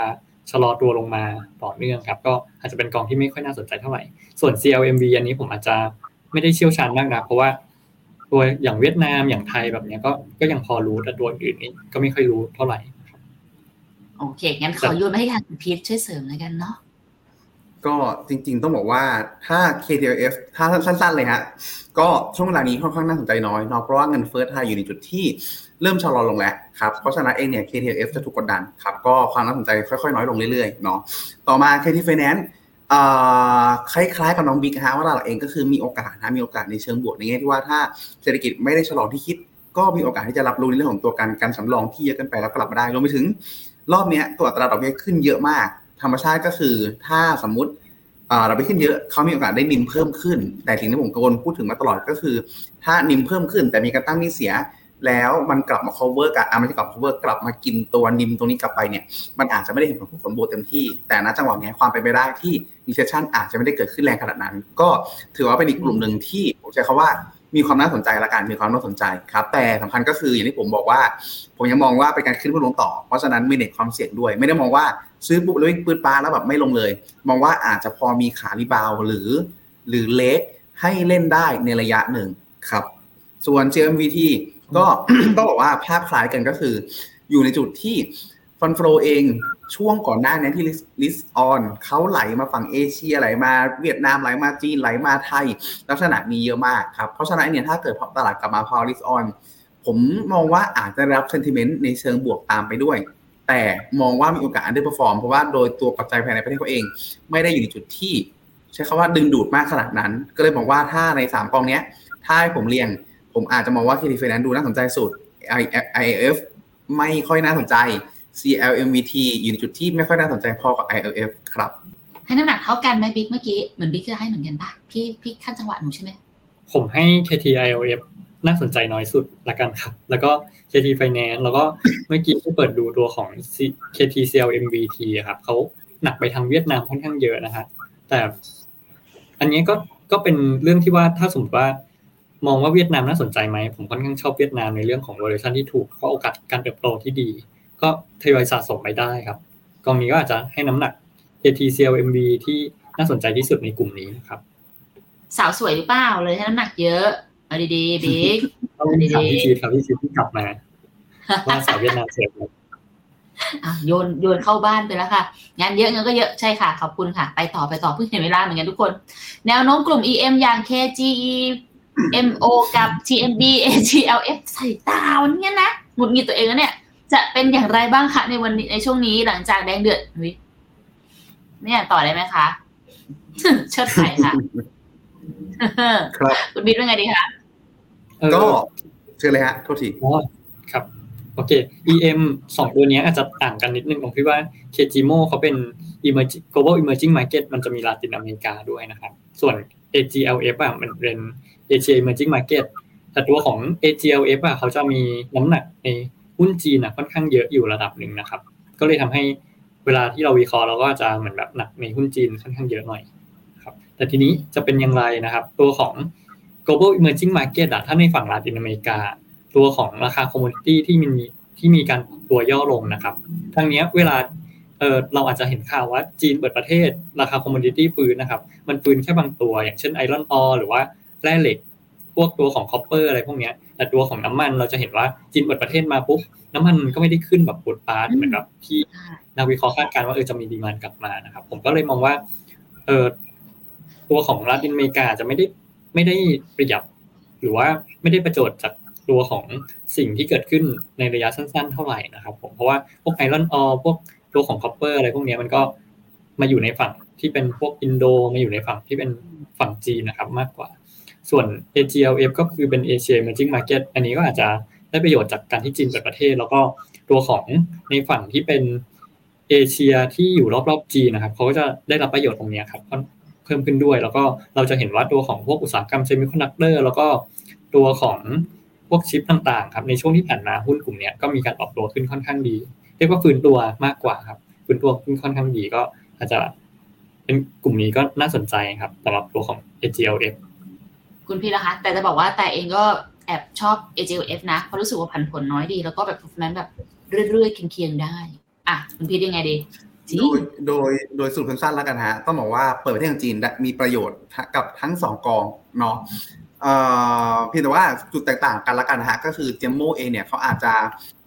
ชะลอตัวลงมาต่อเนื่องครับ ก็อาจจะเป็นกองที่ไม่ค่อยน่าสนใจเท่าไหร่ ส่วน CLMV อันนี้ผมอาจจะไม่ได้เชี่ยวชาญมากนะเพราะว่าตัวอย่างเวียดนามอย่างไทยแบบเนี้ยก็ก็ยังพอรู้แต่ตัวอื่นนี่ก็ไม่ค่อยรู้เท่าไหร่โอเคงั้นขอโยนมาให้ทางคุณพีทช่วยเสริมแล้วกันเนาะ ก็จริงๆต้องบอกว่าถ้า KTLF ถ้าสั้นๆเลยฮะก็ช่วงเวลานี้ค่อนข้างน่าสนใจน้อยเนาะเพราะว่าเงินเฟ้อไทยอยู่ในจุดที่เริ่มชะลอลงแล้วครับเพราะฉะนั้นเองเนี่ย KTLF จะถูกกดดันครับก็ความน่าสนใจค่อยๆ น้อยลงเรื่อยๆเนาะต่อมา KT Finance อ่าคล้ายๆกับน้องบิ๊กฮะว่าเราเองก็คือมีโอกาสนะมีโอกาสในเชิงบวกในแง่ที่ว่าถ้าเศรษฐกิจไม่ได้ชะลอที่คิด ก็มีโอกาสที่จะรับรู้ในเรื่องของตัวการการสำรองที่เยอะกันไปแล้วกลับมาได้รวมไปถึง รอบเนี้ยตัวอัตราดอกเบี้ยขึ้นเยอะมาก ธรรมชาติก็คือถ้าสมมติเราไปขึ้นเยอะเขามีโอกาสได้นิมเพิ่มขึ้น แต่สิ่งที่ผมกังวลพูดถึงมาตลอดก็คือ ถ้านิมเพิ่มขึ้น แต่มีการตั้งนี้เสีย แล้วมันกลับมา cover กับอ่าไม่ใช่กลับ cover กลับมากินตัวนิมตรงนี้กลับไปเนี่ยมันอาจจะไม่ได้เห็นผลผลบวกเต็มที่ แต่ณจังหวะนี้ความเป็นไปได้ที่ recession อาจจะไม่ได้เกิดขึ้นแรงขนาดนั้น ก็ถือว่าเป็นอีกกลุ่มหนึ่งที่ผมใช้คำว่ามีความน่าสนใจละกันมีความน่าสนใจครับ แต่สำคัญก็คืออย่างที่ผมบอกว่า ผมยังมองว่าเป็นการขึ้นเพื่อลงต่อ เพราะฉะนั้นมีเน็ตความเสี่ยงด้วย ไม่ได้มองว่า ซื้อปุ๊บแล้ววิ่งปืนปลาแล้วแบบไม่ลงเลย มองว่าอาจจะพอมีขารีบาวหรือ หรือเล็กให้เล่นได้ในระยะหนึ่งครับ ส่วน GMVT ก็ต้องบอกว่าภาพคล้ายกันก็คือ อยู่ในจุดที่ fund flow เองช่วงก่อนหน้านี้ที่ risk-on เขาไหลมาฝั่งเอเชียไหลมาเวียดนามไหลมาจีนไหลมาไทย ลักษณะนี้เยอะมากครับ เพราะฉะนั้นเนี่ยถ้าเกิดตลาดกลับมาพอ risk-on ผมมองว่าอาจจะรับ sentiment ในเชิงบวกตามไปด้วย แต่มองว่ามีโอกาส underperform เพราะว่าโดยตัวปัจจัยภายในประเทศเขาเอง ไม่ได้อยู่ในจุดที่ ใช้คำว่าดึงดูดมากขนาดนั้น ก็เลยบอกว่าถ้าในสามกองเนี้ย ถ้าให้ผมเรียง ผมอาจจะมองว่า KT Finance ดูน่าสนใจสุด IF ไม่ค่อยน่าสนใจ CLMVT อยู่ในจุดที่ไม่ค่อยน่าสนใจพอกับ ILF ครับ ให้น้ำหนักเท่ากันไหมบิ๊กเมื่อกี้ เหมือนบิ๊กจะให้เหมือนกันปะพี่พี่ขั้นจังหวะหนูใช่ไหมผมให้ KTILF น่าสนใจน้อยสุดละกันครับ แล้วก็ KT Finance แล้วก็เมื่อกี้ที่เปิดดูตัวของ KTCLMVT อะครับเขาหนักไปทางเวียดนามค่อนข้างเยอะนะฮะแต่อันนี้ก็ก็เป็นเรื่องที่ว่าถ้าสมมติว่ามองว่าเวียดนามน่าสนใจไหมผมค่อนข้างชอบเวียดนามในเรื่องของ valuation ที่ถูกก็โอกาสการเติบโตที่ดี ก็ทยอยสะสมไปได้ครับ กองนี้ก็อาจจะให้น้ำหนัก KTCLMV ที่น่าสนใจที่สุดในกลุ่มนี้นะครับ สาวสวยหรือเปล่าเลยให้น้ำหนักเยอะ เอาดีๆบิ๊กต้องถามพี่ชีครับพี่ชีที่กลับมาว่าสาวเวียดนามเสียไหมอะโยนโยนเข้าบ้านไปแล้วค่ะ งานเยอะเงินก็เยอะใช่ค่ะ ขอบคุณค่ะ ไปต่อไปต่อเพิ่งเห็นเวลาเหมือนกันทุกคน แนวโน้มกลุ่ม EM อย่าง KGE MO กับ TMB AGLF ใส่ตาวันนี้นะหงุดหงิดตัวเองแล้วเนี่ย จะเป็นอย่างไรบ้างคะในวันนี้ในช่วงนี้หลังจากแดงเดือดอุ๊ยเนี่ยต่อได้ไหมคะเชิดไข่ค่ะ ครับคุณบิ๊กเป็นไงดีคะเออ ก็เชิญเลยฮะโทษทีอ๋อครับโอเค EM สองตัวเนี้ยอาจจะต่างกันนิดนึงตรงที่ว่า KGMO เขาเป็น emerging global emerging market มันจะมีลาตินอเมริกาด้วยนะครับ ส่วน AGLF อะมันเป็น Asia emerging market แต่ตัวของ AGLF อะเขาจะมีน้ำหนักในหุ้นจีนอะค่อนข้างเยอะอยู่ระดับหนึ่งนะครับ ก็เลยทำให้เวลาที่เราวิเคราะห์เราก็จะเหมือนแบบหนักในหุ้นจีนค่อนข้างเยอะหน่อยครับ แต่ทีนี้จะเป็นอย่างไรนะครับ ตัวของ global emerging market อะถ้าในฝั่งลาตินอเมริกา ตัวของราคา commodity ที่มันมีที่มีการตัวย่อลงนะครับทั้งเนี้ยเวลาเออเราอาจจะเห็นข่าวว่าจีนเปิดประเทศ ราคา commodity ฟื้นนะครับ มันฟื้นแค่บางตัว อย่างเช่น iron ore หรือว่าแร่เหล็ก พวกตัวของ copper อะไรพวกเนี้ยแต่ตัวของน้ำมันเราจะเห็นว่าจีนเปิดประเทศมาปุ๊บน้ำมันก็ไม่ได้ขึ้นแบบปรู๊ดปร๊าดเหมือนกับที่นักวิเคราะห์คาดการณ์ว่าเออจะมี demand กลับมานะครับ ผมก็เลยมองว่าเออตัวของลาตินอเมริกาจะไม่ได้ ไม่ได้ประหยัดหรือว่าไม่ได้ประโยชน์จากตัวของสิ่งที่เกิดขึ้นในระยะสั้นๆ เท่าไหร่นะครับผมเพราะว่าพวก iron ore พวกตัวของ copper อะไรพวกนี้มันก็มาอยู่ในฝั่งที่เป็นพวกอินโดมาอยู่ในฝั่งที่เป็นฝั่งจีนนะครับมากกว่า ส่วน AGLF ก็คือเป็น Asia Emerging Market อันนี้ก็อาจจะได้ประโยชน์จากการที่จีนเปิดประเทศ แล้วก็ตัวของในฝั่งที่เป็นเอเชียที่อยู่รอบๆจีนนะครับเขาก็จะได้รับประโยชน์ตรงนี้ครับ เพิ่มขึ้นด้วย แล้วก็เราจะเห็นว่าตัวของพวกอุตสาหกรรมเซมิคอนดักเตอร์แล้วก็ตัวของพวกชิปต่างๆครับในช่วงที่ผ่านมาหุ้นกลุ่มนี้ก็มีการปรับตัวขึ้นค่อนข้างดี เรียกว่าฟื้นตัวมากกว่าครับฟื้นตัวขึ้นค่อนข้างดีก็อาจจะเป็นกลุ่มนี้ก็น่าสนใจครับสำหรับตัวของ AGLF คุณพี่นะคะ แต่จะบอกว่าแต่เองก็แอบชอบ AJF นะเพราะรู้สึกว่าผันผลน้อยดี แล้วก็แบบนั้นแบบเรื่อยๆเคียงๆได้ อะ คุณพี่ยังไงดี จริโดยโดยโดยสรุปสั้นๆแล้วกันฮะต้องบอกว่าเปิดประเทศของจีนมีประโยชน์กับทั้งสองกองเนาะเพียงแต่ว่าจุดแตกต่างกันละกันฮะก็คือเจมโมเองเนี่ยเขาอาจจะ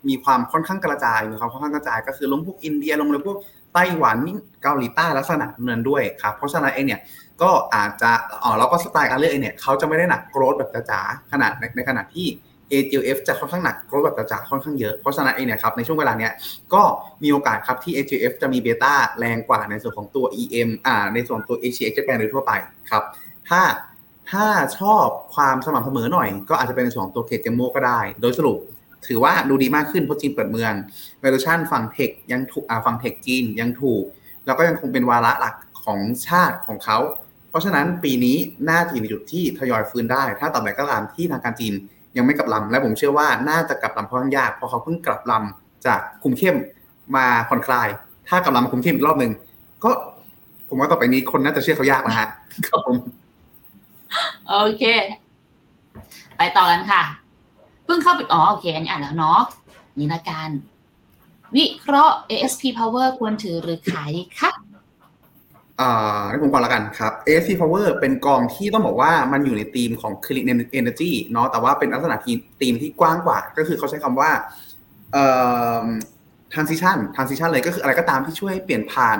มีความค่อนข้างกระจายมีความค่อนข้างกระจาย ก็คือลงพวกอินเดียลงเลยพวกไต้หวันเกาหลีใต้ลักษณะนั้นด้วยครับเพราะฉะนั้นเองเนี่ยก็อาจจะอ๋อแล้วก็สไตล์การเลือกเองเนี่ยเขาจะไม่ได้หนักโกรธแบบจ๋าขนาดในในขณะที่ AGF จะค่อนข้างหนักรธแบบจ๋าค่อนข้างเยอะ เพราะฉะนั้นเองเนี่ยครับในช่วงเวลาเนี้ยก็มีโอกาสครับที่ AGF จะมีเบต้าแรงกว่าในส่วนของตัว EM อ่าในส่วนตัว ACX จะแปลงโดยทั่วไปครับถ้าถ้าชอบความสม่ำเสมอหน่อย ก็อาจจะเป็นในส่วนของตัวเคเจมโมก็ได้ โดยสรุปถือว่าดูดีมากขึ้นเพราะจีนเปิดเมือง valuation ฝั่งเทคยังถูกอ่าฝั่งเทคจีนยังถูก แล้วก็ยังคงเป็นวาระหลักของชาติของเขา เพราะฉะนั้นปีนี้น่าจะอยู่ในจุดที่ทยอยฟื้นได้ ถ้าต่อไปก็ตามที่ทางการจีน ยังไม่กลับลำและผมเชื่อว่าน่าจะกลับลำค่อนข้างยากเพราะเขาเพิ่งกลับลำจากคุมเข้มมาผ่อนคลาย ถ้ากลับลำมาคุมเข้มอีกรอบหนึ่งก็ผมว่าต่อไปนี้คนน่าจะเชื่อเขายากนะฮะครับผมโอเค ไปต่อกันค่ะเพิ่งเข้าไปอ๋อโอเค อันนี้อ่านแล้วเนาะนี่ละกัน วิเคราะห์ ASP Power ควรถือหรือขายดีคะ อ่าให้ผมก่อนละกันครับ ASC Power เป็นกองที่ต้องบอกว่ามันอยู่ในธีมของ Clean Energy เนาะแต่ว่าเป็นลักษณะธีมที่กว้างกว่า ก็คือเขาใช้คำว่าเอ่อ transition transition เลยก็คืออะไรก็ตามที่ช่วยให้เปลี่ยนผ่าน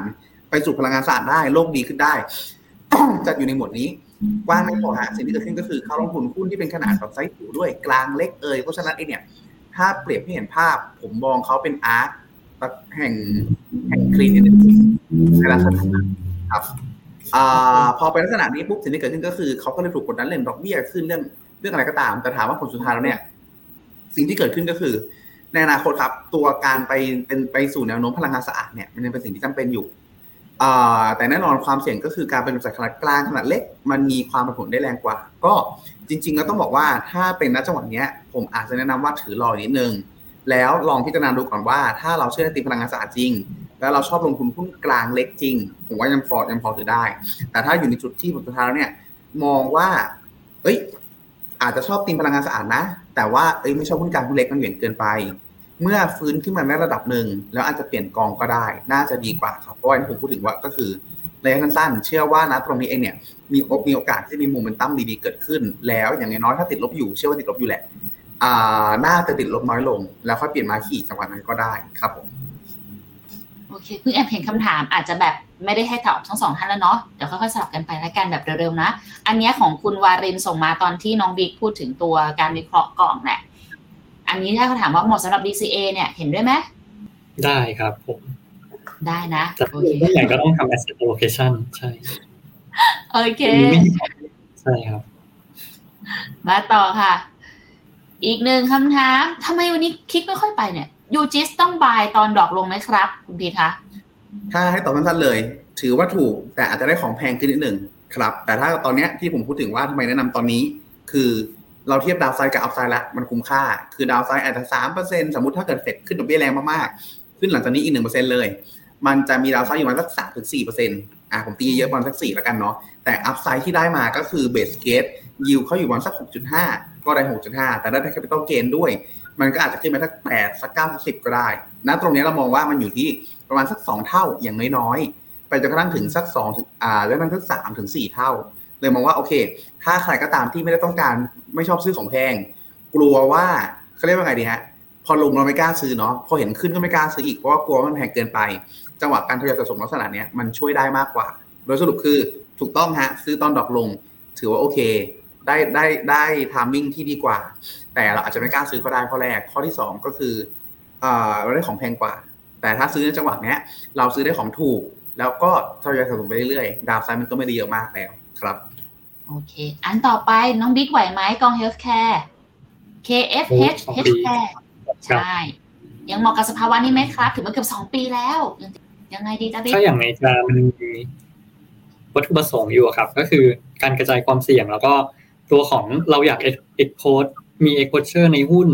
ไปสู่พลังงานสะอาดได้โลกดีขึ้นได้ จัดอยู่ในหมวดนี้กว้างไม่พอฮะสิ่งที่เกิดขึ้นก็คือเขาลงทุนหุ้นที่เป็นขนาดแบบไซส์จิ๋วด้วยกลางเล็กเอยเพราะฉะนั้นเองเนี่ย ถ้าเปรียบให้เห็นภาพ ผมมองเขาเป็นอาร์ตแห่งแห่ง Clean Energy ในลักษณะ ครับอพอเป็นลักษณะนี้ปุ๊บสิ่งที่เกิดขึ้นก็คือเขาก็เลยถูกกดดันเรื่องดอกเบี้ยขึ้นเรื่องเรื่องอะไรก็ตาม แต่ถามว่าผลสุดท้ายแล้วเนี่ย สิ่งที่เกิดขึ้นก็คือ ในอนาคตครับ ตัวการไปเป็นไปสู่แนวโน้มพลังงานสะอาดเนี่ยมันยังเป็นสิ่งที่จำเป็นอยู่แต่แน่นอนความเสี่ยงก็คือการเป็นบริษัทขนาดกลางขนาดเล็ก มันมีความผันผวนได้แรงกว่า ก็จริงๆแล้วต้องบอกว่าถ้าเป็นณจังหวะเนี้ยผมอาจจะแนะนำว่าถือรอนิดนึงแล้วลองพิจารณาดูก่อนว่า ถ้าเราเชื่อในตีมพลังงานสะอาดจริง แล้วเราชอบลงทุนหุ้นกลางเล็กจริง ผมว่ายังพอยังพอถือได้ แต่ถ้าอยู่ในจุดที่ผลสุดท้ายแล้วเนี่ย มองว่า เอ้ย อาจจะชอบตีมพลังงานสะอาดนะ แต่ว่าเอ้ยไม่ชอบหุ้นกลางหุ้นเล็กมันเหวี่ยงเกินไป เมื่อฟื้นขึ้นมาในระดับหนึ่งแล้วอาจจะเปลี่ยนกองก็ได้ น่าจะดีกว่าครับเพราะว่าที่ผมพูดถึงว่าก็คือระยะสั้นๆเชื่อว่านะตรงนี้เองเนี่ยมีโอมีโอกาสที่จะมีโมเมนตัมดีๆเกิดขึ้น แล้วอย่างน้อยๆถ้าติดลบอยู่เชื่อว่าติดลบอยู่แหละอ่าน่าจะติดลบน้อยลง แล้วค่อยเปลี่ยนมาขี่จังหวะนั้นก็ได้ครับผม อเคเพิ่งแอบเห็นคำถามอาจจะแบบไม่ได้ให้ตอบทั้งสองท่านแล้วเนาะเดี๋ยวค่อยๆสลับกันไปแล้วกันแบบเร็วๆนะ อันเนี้ยของคุณวารินส่งมาตอนที่น้องบิ๊กพูดถึงตัวการวิเคราะห์กล่องแหละอันนี้ถ้าเขาถามว่าเหมาะสำหรับ DCA เนี่ยเห็นด้วยไหมได้ครับผมได้นะแต่โอเคเมื่อไหร่ก็ต้องทำ asset allocation ใช่โอเคไม่ใช่ครับ มาต่อค่ะ อีกหนึ่งคำถามทำไมวันนี้คลิกไม่ค่อยไปเนี่ย ยูจิสต้องบายตอนดอกลงไหมครับคุณพีทคะถ้าให้ตอบสั้นๆเลย ถือว่าถูกแต่อาจจะได้ของแพงขึ้นนิดหนึ่งครับ แต่ถ้าตอนเนี้ยที่ผมพูดถึงว่าทำไมแนะนำตอนนี้ คือเราเทียบดาวไซด์กับอัพไซด์แล้วมันคุ้มค่า คือ downside อาจจะสามเปอร์เซ็นต์สมมติถ้าเกิดเฟดขึ้นดอกเบี้ยแรงมากๆ ขึ้นหลังจากนี้อีกหนึ่งเปอร์เซ็นเลย มันจะมี downside อยู่ประมาณสักสามถึงสี่เปอร์เซ็นต์อะผมตีเยอะประมาณสักสี่แล้วกันเนาะแต่ upside ที่ได้มาก็คือ base case yield เขาอยู่ประมาณสักหกจุดห้าก็ได้หกจุดห้าแต่ได้ capital gain ด้วย มันก็อาจจะขึ้นไปสักแปดสักเก้าสักสิบก็ได้นะตรงนี้เรามองว่ามันอยู่ที่ประมาณสักสองเท่าอย่างน้อยๆ ไปจนกระทั่งถึงสักสองถึงอ่าแล้วมันสักสามถึงสี่เท่า เลยมองว่าโอเค ถ้าใครก็ตามที่ไม่ได้ต้องการไม่ชอบซื้อของแพง กลัวว่าเขาเรียกว่าไงดีฮะพอลงเราไม่กล้าซื้อเนาะพอเห็นขึ้นก็ไม่กล้าซื้ออีกเพราะว่ากลัวว่ามันแพงเกินไป จังหวะการทยอยสะสมลักษณะเนี้ยมันช่วยได้มากกว่า โดยสรุปคือถูกต้องฮะซื้อตอนดอกลง ถือว่าโอเค ได้ได้ได้ทามมิ่งที่ดีกว่า แต่เราอาจจะไม่กล้าซื้อก็ได้ข้อแรก ข้อที่สองก็คือเอ่อเราได้ของแพงกว่า แต่ถ้าซื้อในจังหวะเนี้ย เราซื้อได้ของถูก แล้วก็ทยอยสะสมไปเรื่อยๆ downside มันก็ไม่ได้เยอะมากแล้วครับโอเค อันต่อไปน้องบิ๊กไหวไหมกองเฮลท์แคร์ KFH โอ้ของดี Healthcare ใช่ยังเหมาะกับสภาวะนี้ไหมครับ ถือว่าเกือบสองปีแล้ว ยังยังไงดีจ้าบิ๊กถ้าอย่างในจะมันมีวัตถุประสงค์อยู่อะครับ ก็คือการกระจายความเสี่ยงแล้วก็ ตัวของเราอยาก expose มี exposure ในหุ้น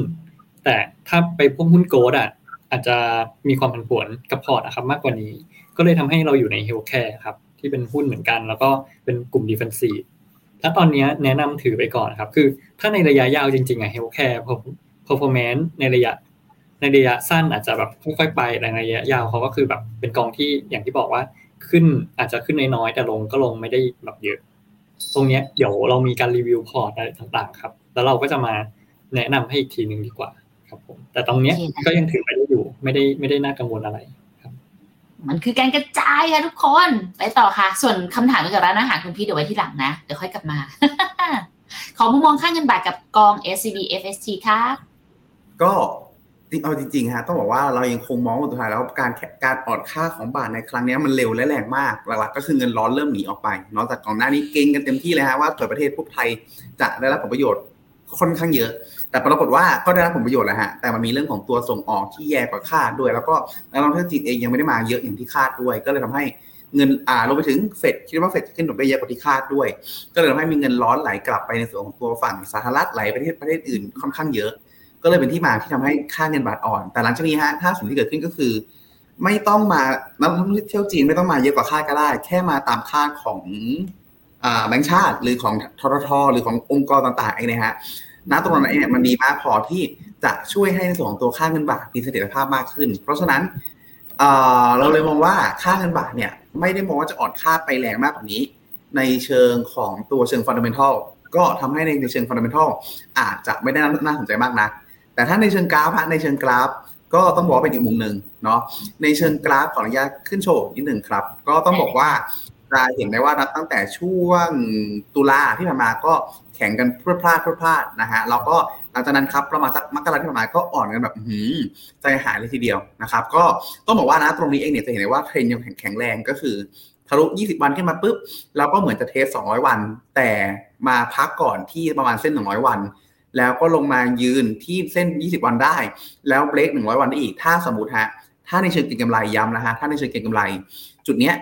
แต่ถ้าไปพวกหุ้น growth อะอาจจะมีความผันผวนกับพอร์ตนะครับมากกว่านี้ ก็เลยทำให้เราอยู่ใน healthcare ครับที่เป็นหุ้นเหมือนกัน แล้วก็เป็นกลุ่ม defensive ถ้าตอนนี้แนะนำถือไปก่อนครับ คือถ้าในระยะยาวจริงๆอะ healthcare performance ในระยะ ในระยะสั้นอาจจะแบบค่อยๆไปแต่ในระยะยาวเขาก็คือแบบเป็นกองที่อย่างที่บอกว่าขึ้นอาจจะขึ้นน้อยๆแต่ลงก็ลงไม่ได้แบบเยอะ ตรงเนี้ยเดี๋ยวเรามีการรีวิวพอร์ตอะไรต่างๆ ครับ แล้วเราก็จะมาแนะนำให้อีกทีหนึ่งดีกว่า ครับผม แต่ตรงเนี้ยก็ยังถือไปได้อยู่ ไม่ได้ไม่ได้น่ากังวลอะไรมันคือการกระจายค่ะทุกคน ไปต่อค่ะ ส่วนคำถามเกี่ยวกับร้านอาหารคุณพี่เดี๋ยวไว้ที่หลังนะ เดี๋ยวค่อยกลับมา ขอมุมมองค่าเงินบาทกับกอง SCB FST ครับก็ จริงเอาจริงๆฮะต้องบอกว่าเรายังคงมองว่าสุดท้ายแล้วการการอ่อนค่าของบาทในครั้งนี้มันเร็วและแรงมากหลักๆก็คือเงินร้อนเริ่มหนีออกไปนอกจากก่อนหน้านี้เก่งกันเต็มที่เลยฮะว่าเปิดประเทศพวกไทยจะได้รับผลประโยชน์ค่อนข้างเยอะ แต่ปรากฏว่าก็ได้รับผลประโยชน์แหละฮะแต่มันมีเรื่องของตัวส่งออกที่แย่กว่าคาดด้วย แล้วก็นักลงทุนจีนเองยังไม่ได้มาเยอะอย่างที่คาดด้วย ก็เลยทำให้เงินอ่ารวมไปถึงเฟดคิดว่าเฟดจะขึ้นดอกเบี้ยเยอะกว่าที่คาดด้วย ก็เลยทำให้มีเงินร้อนไหลกลับไปในส่วนของตัวฝั่งสหรัฐไหลไปประเทศประเทศอื่นค่อนข้างเยอะ ก็เลยเป็นที่มาที่ทำให้ค่าเงินบาทอ่อน แต่หลังจากนี้ฮะถ้าสิ่งที่เกิดขึ้นก็คือ ไม่ต้องมานักท่องเที่ยวจีนไม่ต้องมาเยอะกว่าค่าก็ได้ แค่มาตามค่าของแบงก์ชาติหรือของทททหรือขององค์กรต่างๆเองนะฮะณตรงนั้นเนี่ยมันดีมากพอที่จะช่วยให้ในส่วนของตัวค่าเงินบาทมีเสถียรภาพมากขึ้น เพราะฉะนั้นเราเลยมองว่าค่าเงินบาทเนี่ยไม่ได้มองว่าจะอ่อนค่าไปแรงมากกว่านี้ ในเชิงของตัวเชิง fundamental ก็ทำให้ในเชิง fundamental อาจจะไม่ได้น่าสนใจมากนัก แต่ถ้าในเชิงกราฟในเชิงกราฟ ก็ต้องบอกเป็นอีกมุมหนึ่งเนาะในเชิงกราฟขออนุญาตขึ้นโชว์นิดหนึ่งครับ ก็ต้องบอกว่าจะเห็นได้ว่านับตั้งแต่ช่วงตุลาที่ผ่านมาก็แข่งกันพลาดพลาดพลาดนะฮะแล้วก็หลังจากนั้นครับประมาณสักมกราที่ผ่านมาก็อ่อนกันแบบหืมใจหายเลยทีเดียวนะครับก็ต้องบอกว่านะตรงนี้เองเนี่ยจะเห็นได้ว่าเทรนยังแข็งแรงก็คือทะลุ 20 วันขึ้นมาปุ๊บ เราก็เหมือนจะเทส 200 วัน แต่มาพักก่อนที่ประมาณเส้น 100 วัน แล้วก็ลงมายืนที่เส้น 20 วันได้ แล้วเบรก100 วันได้อีก ถ้าสมมติฮะ ถ้าในเชิงเก็งกำไรย้ำนะฮะ ถ้าในเชิงเก็งกำไร จุดเนี้ย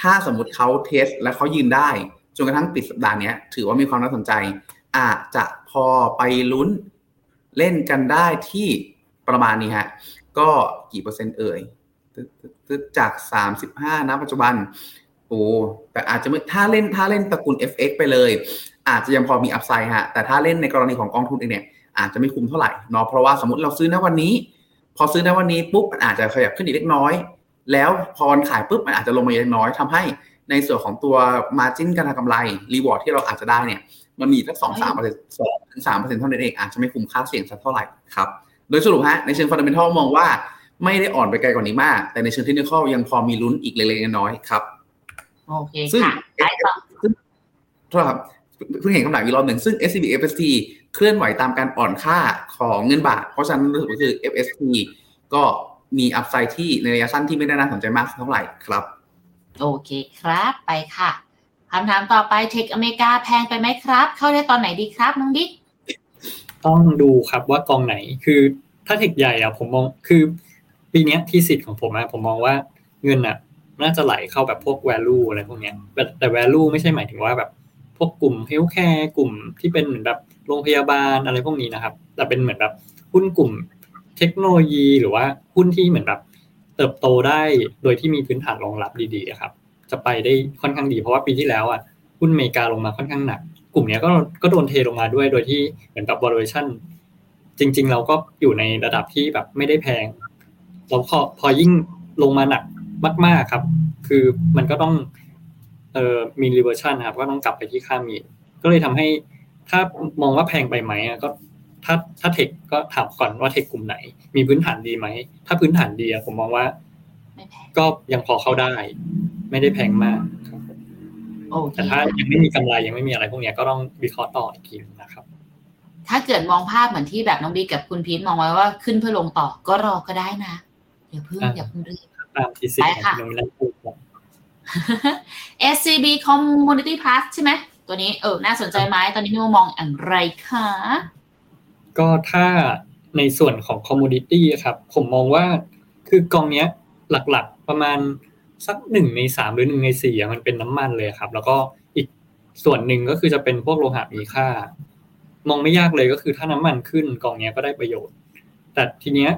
ถ้าสมมติเขาเทสและเขายืนได้ จนกระทั่งปิดสัปดาห์นี้ถือว่ามีความน่าสนใจ อาจจะพอไปลุ้นเล่นกันได้ที่ประมาณนี้ฮะ ก็กี่เปอร์เซ็นต์เอ่ย จาก 35นะปัจจุบัน โอ้ แต่อาจจะไม่ถ้าเล่นถ้าเล่นตระกูล FX ไปเลย อาจจะยังพอมีอัพไซด์ฮะแต่ถ้าเล่นในกรณีของกองทุนเองเนี่ยอาจจะไม่คุ้มเท่าไหร่เนาะเพราะว่าสมมติเราซื้อณวันนี้ พอซื้อณวันนี้ปุ๊บมันอาจจะขยับขึ้นอีกเล็กน้อย แล้วพอวันขายปุ๊บมันอาจจะลงมาเล็กน้อยทำให้ในส่วนของตัว margin การทำกำไร reward ที่เราอาจจะได้เนี่ยมันมีสักสองสามเปอร์เซ็นต์สองถึงสามเปอร์เซ็นต์เท่านั้นเองอาจจะไม่คุ้มค่าเสี่ยงสักเท่าไหร่ครับโดยสรุปฮะในเชิง fundamental มองว่าไม่ได้อ่อนไปไกลกว่านี้มาก แต่ในเชิงเทคนิคยังพอมีลุ้นอีกเล็กๆน้อยๆครับโอเคค่ะไปต่อโทษครับ เพิ่งเห็นคำถามอีกรอบหนึ่งซึ่ง SCB FST เคลื่อนไหวตามการอ่อนค่าของเงินบาท เพราะฉะนั้นรู้สึกว่าคือ FST ก็มี upside ที่ในระยะสั้นที่ไม่ได้น่าสนใจมากเท่าไหร่ครับ โอเคครับไปค่ะคำถามต่อไป tech อเมริกาแพงไปไหมครับ เข้าได้ตอนไหนดีครับน้องบิ๊กต้องดูครับว่ากองไหนคือถ้า tech ใหญ่อะผมมองคือปีนี้ที่สิทธิ์ของผมอะผมมองว่าเงินอะน่าจะไหลเข้าแบบพวก value อะไรพวกเนี้ยแต่ value ไม่ใช่หมายถึงว่าแบบ พวกกลุ่ม healthcare กลุ่มที่เป็นเหมือนแบบโรงพยาบาลอะไรพวกนี้นะครับ แต่เป็นเหมือนแบบหุ้นกลุ่มเทคโนโลยีหรือว่าหุ้นที่เหมือนแบบเติบโตได้โดยที่มีพื้นฐานรองรับดีๆครับ จะไปได้ค่อนข้างดีเพราะว่าปีที่แล้วอะหุ้นอเมริกาลงมาค่อนข้างหนัก กลุ่มนี้ก็ก็โดนเทลงมาด้วยโดยที่เหมือนแบบ valuation จริง ๆ เราก็อยู่ในระดับที่แบบไม่ได้แพงแล้วพอพอยิ่งลงมาหนักมาก ๆครับ คือมันก็ต้อง เอ่อมีรีเวอร์ชันครับก็ต้องกลับไปที่ค่ามีก็เลยทำให้ถ้ามองว่าแพงไปไหมก็ถ้าถ้าเทคก็ถามก่อนว่าเทคกลุ่มไหน มีพื้นฐานดีไหม ถ้าพื้นฐานดีผมมองว่าก็ยังพอเข้าได้ ไม่ได้แพงมากครับแต่ถ้ายังไม่มีกำไรยังไม่มีอะไรพวกนี้ก็ต้องวิเคราะห์ต่ออีกทีนะครับ ถ้าเกิดมองภาพเหมือนที่แบบน้องบีกับคุณพีทมองไว้ว่าขึ้นเพื่อลงต่อก็รอก็ได้นะอย่าเพิ่งอย่าเพิ่งรีบตามที่สิบของน้องนั่นพูด SCB Commodity Plus ใช่ไหมตัวนี้เออน่าสนใจไหมตอนนี้พี่มองอย่างไรคะก็ถ้าในส่วนของ commodity ครับ ผมมองว่าคือกองเนี้ยหลักๆประมาณสักหนึ่งในสามหรือหนึ่งในสี่มันเป็นน้ำมันเลยครับ แล้วก็อีกส่วนหนึ่งก็คือจะเป็นพวกโลหะมีค่า มองไม่ยากเลยก็คือถ้าน้ำมันขึ้นกองเนี้ยก็ได้ประโยชน์ แต่ทีเนี้ย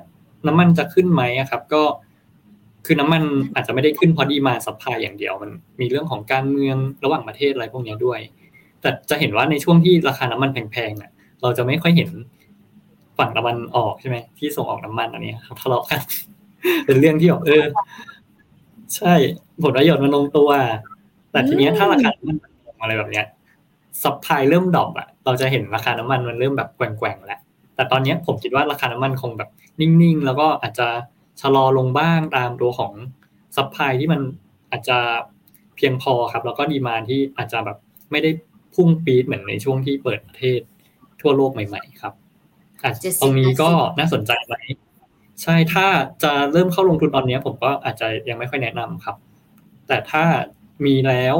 น้ำมันจะขึ้นไหมครับ ก็ คือน้ำมันอาจจะไม่ได้ขึ้นเพราะดีมาสัพพายอย่างเดียว มันมีเรื่องของการเมืองระหว่างประเทศอะไรพวกเนี้ยด้วย แต่จะเห็นว่าในช่วงที่ราคาน้ำมันแพงๆอะเราจะไม่ค่อยเห็นฝั่งตะวันออกใช่ไหมที่ส่งออกน้ำมันอันนี้ครับทะเลาะกันเป็นเรื่องที่แบบเออ ใช่ผลประโยชน์มันลงตัว แต่ทีเนี้ยถ้าราคาน้ำมันลงอะไรแบบเนี้ย supply เริ่ม drop อะเราจะเห็นราคาน้ำมันมันเริ่มแบบแกว่งๆแล้วแต่ตอนเนี้ยผมคิดว่าราคาน้ำมันคงแบบนิ่งๆ แล้วก็อาจจะ ชะลอลงบ้างตามตัวของ supply ที่มันอาจจะเพียงพอครับ แล้วก็ demand ที่อาจจะแบบไม่ได้พุ่งปี๊ดเหมือนในช่วงที่เปิดประเทศทั่วโลกใหม่ ๆ ครับอะ70ตรงนี้ก็น่าสนใจไหมใช่ถ้าจะเริ่มเข้าลงทุนตอนเนี้ยผมก็อาจจะยังไม่ค่อยแนะนำครับ แต่ถ้ามีแล้ว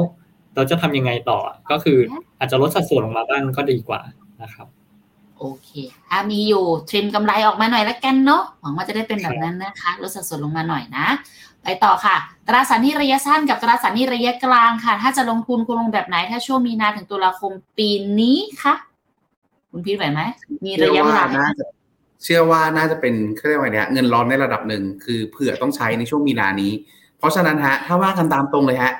เราจะทำยังไงต่อก็คืออาจจะลดสัดส่วนลงมาบ้างก็ดีกว่านะครับ โอเค ถ้ามีอยู่ทริมกำไรออกมาหน่อยละกันเนาะหวังว่าจะได้เป็นแบบนั้นนะคะลดสัดส่วนลงมาหน่อยนะ ไปต่อค่ะ ตราสารหนี้ระยะสั้นกับตราสารหนี้ระยะกลางค่ะ ถ้าจะลงทุนคุณลงแบบไหน ถ้าช่วงมีนาถึงตุลาคมปีนี้คะคุณพีทไหวไหมมีระยะเวลาเชื่อว่าน่าจะเป็นเขาเรียกว่าไงเนี่ยเงินร้อนในระดับหนึ่งคือเผื่อต้องใช้ในช่วงมีนานี้ เพราะฉะนั้นฮะถ้าว่ากันตามตรงเลยฮะ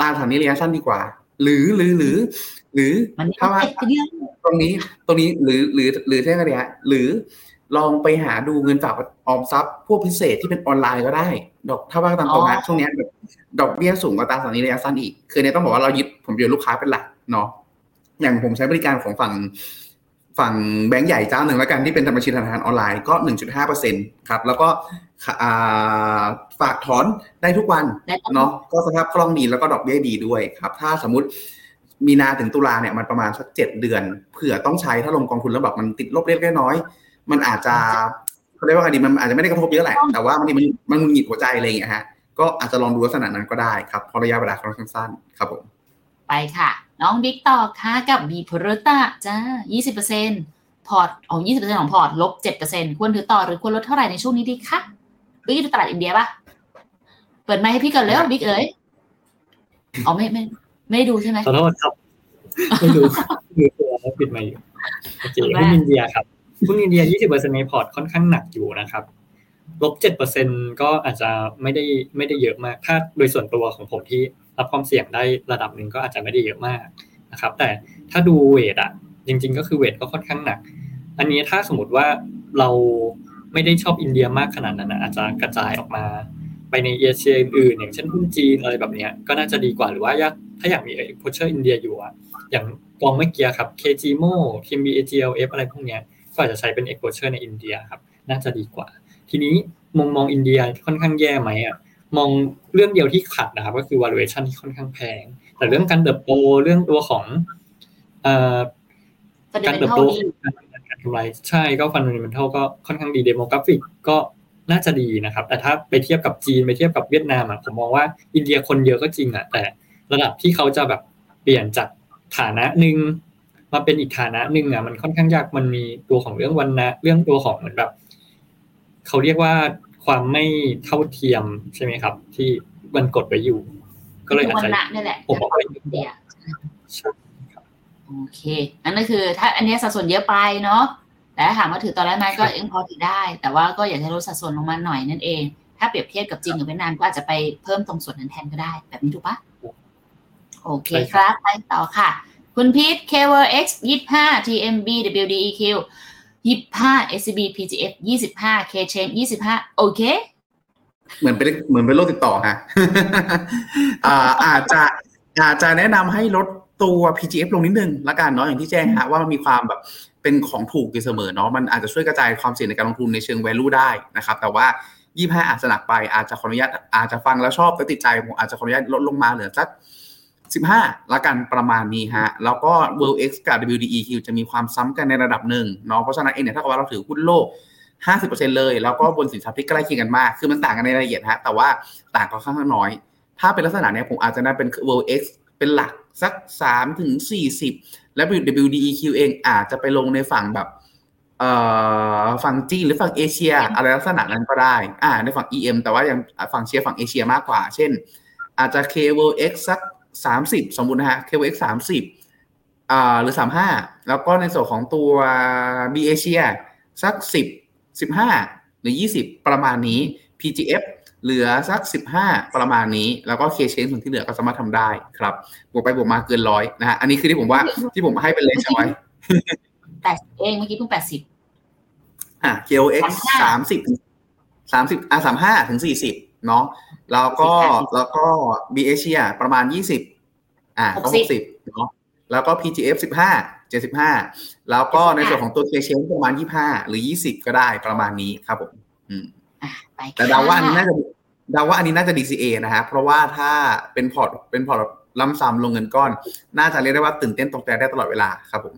ตามสถานีระยะสั้นดีกว่า หรือหรือหรือ หรือมันถ้าว่าเจ็ดเดือนตรงนี้ตรงนี้หรือหรือหรือเท่าไหร่ฮะหรือลองไปหาดูเงินฝากออมทรัพย์พวกพิเศษที่เป็นออนไลน์ก็ได้ ดอกถ้าว่ากันตามตรงฮะช่วงเนี้ยแบบดอกเบี้ยสูงกว่าตราสารหนี้ระยะสั้นอีก คือเนี่ยต้องบอกว่าเรายึดผมยึดลูกค้าเป็นหลักเนาะอย่างผมใช้บริการของฝั่งฝั่งแบงก์ใหญ่เจ้าหนึ่งแล้วกันที่เป็นธรรมชีธนาคารออนไลน์ก็ 1.5%ครับ แล้วก็อ่าฝากถอนได้ทุกวันและต้องเนาะก็สภาพคล่องดีแล้วก็ดอกเบี้ยดีด้วยครับ ถ้าสมมติ มีนาถึงตุลาเนี่ยมันประมาณสักเจ็ดเดือน เผื่อต้องใช้ถ้าลงกองทุนแล้วแบบมันติดลบเล็กๆน้อยๆมันอาจจะเขาเรียกว่าไงดีมันอาจจะไม่ได้กระทบเยอะแหละ แต่ว่าบางทีมันมันหงุดหงิดหัวใจอะไรอย่างเงี้ยฮะก็อาจจะลองดูลักษณะนั้นก็ได้ครับเพราะระยะเวลาค่อนข้างสั้นครับผมไปค่ะ น้องบิ๊กต่อค่ะกับบีพรตาจ้า20%พอร์ตอ๋อ20%ของพอร์ตลบ7%ควรถือต่อหรือควรลดเท่าไหร่ในช่วงนี้ดีคะบิ๊กดูตลาดอินเดียปะเปิดไมค์ให้พี่ก่อนเร็วบิ๊กเอ๋ยอ๋อไม่ไม่ ไม่ได้ดูใช่ไหมขอโทษครับ ไม่รู้ดูตัวแล้วปิดมาอยู่โอเคหุ้นอินเดียครับหุ้นอินเดีย 20%ในพอร์ตค่อนข้างหนักอยู่นะครับลบ 7%ก็อาจจะไม่ได้ไม่ได้เยอะมาก ถ้าโดยส่วนตัวของผมที่รับความเสี่ยงได้ระดับหนึ่งก็อาจจะไม่ได้เยอะมากนะครับ แต่ถ้าดูเวทอะจริง ๆ ก็คือเวทก็ค่อนข้างหนัก อันนี้ถ้าสมมติว่าเราไม่ได้ชอบอินเดียมากขนาดนั้นนะอาจจะกระจายออกมา ไปในเอเชียอื่นๆอย่างเช่นหุ้นจีนอะไรแบบนี้ก็น่าจะดีกว่าหรือว่าอยากถ้าอยากมี exposure อินเดียอยู่อย่างกองเมื่อกี้ครับ KGMO KMB AGLF อะไรพวกนี้ก็อาจจะใช้เป็น exposure ในอินเดียครับ น่าจะดีกว่า ทีนี้มองมองอินเดียค่อนข้างแย่ไหมอะมองเรื่องเดียวที่ขัดนะครับก็คือ valuation ที่ค่อนข้างแพง แต่เรื่องการเติบโตเรื่องตัวของเอ่อการเติบโตการกำไรใช่ก็ฟัน d เ m นทัลก็ค่อนข้างดี demographic ก็ น่าจะดีนะครับ แต่ถ้าไปเทียบกับจีนไปเทียบกับเวียดนามอะผมมองว่าอินเดียคนเยอะก็จริงอะ แต่ระดับที่เขาจะแบบเปลี่ยนจากฐานะหนึ่งมาเป็นอีกฐานะหนึ่งอะมันค่อนข้างยากมันมีตัวของเรื่องวันนะเรื่องตัวของเหมือนแบบเขาเรียกว่าความไม่เท่าเทียมใช่ไหมครับ ที่มันกดไว้อยู่ ก็เลยอาจวันจะนะนี่แหละผมบอกว่าอินเดียใช่โอเคอันนั้นคือ ถ้าอันเนี้ยสัดส่วนเยอะไปเนาะ แต่ถ้าถามว่าถือตอนแรกไหมก็ยังพอถือได้ แต่ว่าก็อยากให้ลดสัดส่วนลงมาหน่อยนั่นเอง ถ้าเปรียบเทียบกับจีนกับเวียดนามก็อาจจะไปเพิ่มตรงส่วนนั้นแทนก็ได้ แบบนี้ถูกปะโอเคครับไปต่อค่ะ คุณพีท k w x 25 TMB WDEQ 25 SCB PGF 25 K Chain 25 โอเค เหมือนเป็นเหมือนเป็นโรคติดต่อฮะอ่าอาจจะอาจจะแนะนำให้ลดตัว PGF ลงนิดนึงละกันเนาะอย่างที่แจ้งฮะว่ามันมีความแบบ เป็นของถูกอยู่เสมอเนาะมันอาจจะช่วยกระจายความเสี่ยงในการลงทุนในเชิง value ได้นะครับ แต่ว่า 25 อาจจะหนักไปอาจจะขออนุญาตอาจจะฟังแล้วชอบแล้วติดใจผมอาจจะขออนุญาตลดลงมาเหลือสัก15 ละกันประมาณนี้ฮะ แล้วก็ World X กับ WDEQ จะมีความซ้ำกันในระดับหนึ่งเนาะเพราะฉะนั้นเองเนี่ยถ้าเกิดว่าเราถือหุ้นโลก 50%เลย แล้วก็บนสินทรัพย์ที่ใกล้เคียงกันมาก คือมันต่างกันในรายละเอียดฮะ แต่ว่าต่างกันค่อนข้างน้อย ถ้าเป็นลักษณะเนี้ยผมอาจจะนับเป็น World X เป็นหลักสัก3ถึง40 และ WDEQ เองอาจจะไปลงในฝั่งแบบเอ่อฝั่งจีนหรือฝั่งเอเชีย อะไรลักษณะนั้นก็ได้ อ่า ในฝั่ง EM แต่ว่ายังฝั่งเชียร์ฝั่งเอเชียมากกว่า เช่น อาจจะ k w x สัก 30 สมมุตินะฮะ k w x 30อ่าหรือสามห้าแล้วก็ในส่วนของตัว B Asia สักสิบสิบห้าหรือยี่สิบประมาณนี้ PGF เหลือสักสิบห้าประมาณนี้ แล้วก็เคเชนส่วนที่เหลือก็สามารถทำได้ครับ บวกไปบวกมาเกินร้อยนะฮะ อันนี้คือที่ผมว่าที่ผมให้เป็นเลนส์เอาไว้แปดสิบเองเมื่อกี้เพิ่งแปดสิบอะ KOX 35สามสิบสามสิบอะสามห้าถึงสี่สิบเนาะแล้วก็40แล้วก็ B Asia ประมาณยี่สิบอะก็หกสิบเนาะแล้วก็ PGF สิบห้าเจ็ดสิบห้าแล้วก็ในส่วนของตัว K Chain ประมาณยี่ห้าหรือยี่สิบก็ได้ประมาณนี้ครับผม อืม อะไปแต่เดาว่าอันนี้น่าจะเดาว่าอันนี้น่าจะ DCA นะฮะเพราะว่าถ้าเป็นพอร์ตเป็นพอร์ต lump sum ลงเงินก้อน น่าจะเรียกได้ว่าตื่นเต้นตกใจได้ตลอดเวลาครับผม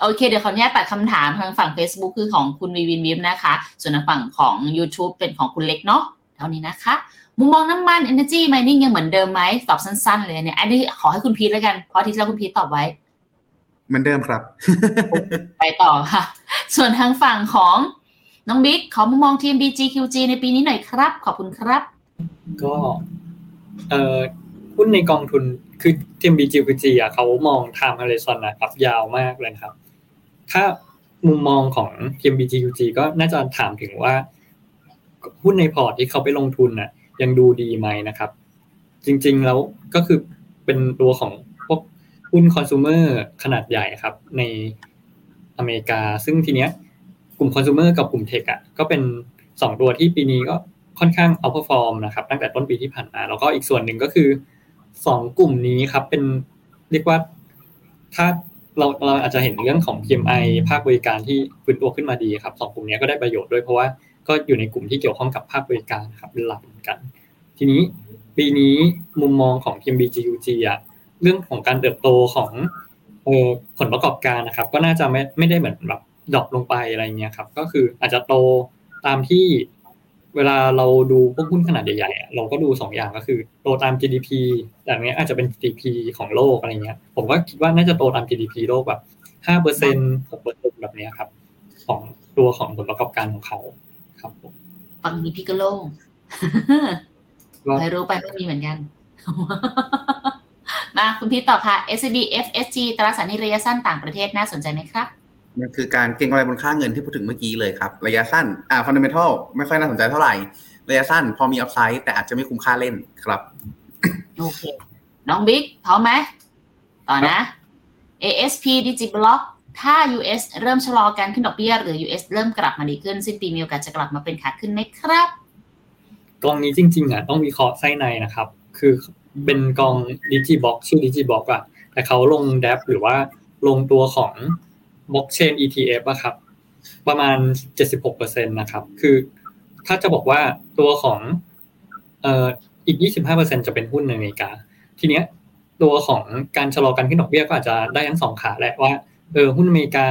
โอเค เดี๋ยวขออนุญาตตัดคำถามทางฝั่ง Facebook คือของคุณวีวินวิมนะคะ ส่วนทางฝั่งของ YouTube เป็นของคุณเล็กเนาะเท่านี้นะคะ มุมมองน้ำมัน Energy Mining ยังเหมือนเดิมไหมตอบสั้น ๆ เลยเนี่ย อันนี้ขอให้คุณพีทแล้วกัน เพราะอาทิตย์ที่แล้วคุณพีทตอบไว้เหมือนเดิมครับ ไปต่อค่ะ ส่วนทางฝั่งของ น้องบิ๊กขอมุมมองทีม BGQG ในปีนี้หน่อยครับ ขอบคุณครับ ก็เอ่อหุ้นในกองทุนคือทีม BGQG อะเขามอง time horizon นะครับ ยาวมากเลยครับ ถ้ามุมมองของทีม BGQG ก็น่าจะถามถึงว่า หุ้นในพอร์ตที่เขาไปลงทุนน่ะ ยังดูดีไหมนะครับ จริง ๆ แล้วก็คือเป็นตัวของพวกหุ้นคอน sumer ขนาดใหญ่ครับ ในอเมริกา ซึ่งทีเนี้ย กลุ่มคอน sumer กับกลุ่มเทคอะก็เป็นสองตัวที่ปีนี้ก็ค่อนข้างเอาพอฟอร์มนะครับ ตั้งแต่ต้นปีที่ผ่านมา แล้วก็อีกส่วนหนึ่งก็คือสองกลุ่มนี้ครับเป็นเรียกว่าถ้าเราเราอาจจะเห็นเรื่องของ PMI ภาคบริการที่ฟื้นตัวขึ้นมาดีครับสองกลุ่มนี้ก็ได้ประโยชน์ด้วยเพราะว่าก็อยู่ในกลุ่มที่เกี่ยวข้องกับภาคบริการครับเป็นหลักเหมือนกัน ทีนี้ปีนี้มุมมองของ PMBGUG อะเรื่องของการเติบโตของออผลประกอบการนะครับ ก็น่าจะไม่ไม่ได้เหมือนแบบ drop ลงไปอะไรเงี้ยครับ ก็คืออาจจะโตตามที่เวลาเราดูพวกหุ้นขนาดใหญ่ๆอะเราก็ดูสองอย่างก็คือ โตตาม GDP แต่อันเนี้ยอาจจะเป็น GDP ของโลกอะไรเงี้ย ผมก็คิดว่าน่าจะโตตาม GDP โลกแบบห้าเปอร์เซ็นหกเปอร์เซ็นแบบเนี้ยครับ ของตัวของผลประกอบการของเขาครับผมฟังนี้พี่ก็โล่งว่าไม่รู้ไปก็มีเหมือนกัน มาคุณพีทต่อค่ะ SCB FSG ตราสารหนี้ระยะสั้นต่างประเทศน่าสนใจไหมครับ มันคือการเก็งกำไรบนค่าเงินที่พูดถึงเมื่อกี้เลยครับ ระยะสั้นอ่าฟันเดเมทัลไม่ค่อยน่าสนใจเท่าไหร่ ระยะสั้นพอมีอัพไซด์แต่อาจจะไม่คุ้มค่าเล่นครับ โอเค น้องบิ๊กพร้อมไหมต่อนะ ASP Digiblock ถ้า US เริ่มชะลอการขึ้นดอกเบี้ยหรือ US เริ่มกลับมาดีขึ้น สิ้นปีมีโอกาสจะกลับมาเป็นขาขึ้นไหมครับกองนี้จริง ๆอะต้องวิเคราะห์ไส้ในนะครับ คือเป็นกองดิจิบ็อกชื่อดิจิบ็อกอะแต่เขาลงเดหรือว่าลงตัวของ บล็อกเชน ETF อะครับ ประมาณ 76%นะครับ คือถ้าจะบอกว่าตัวของเอ่ออีก 25%จะเป็นหุ้นในอเมริกา ทีเนี้ยตัวของการชะลอการขึ้นดอกเบี้ยก็อาจจะได้ทั้งสองขาแหละว่าเออหุ้นอเมริกา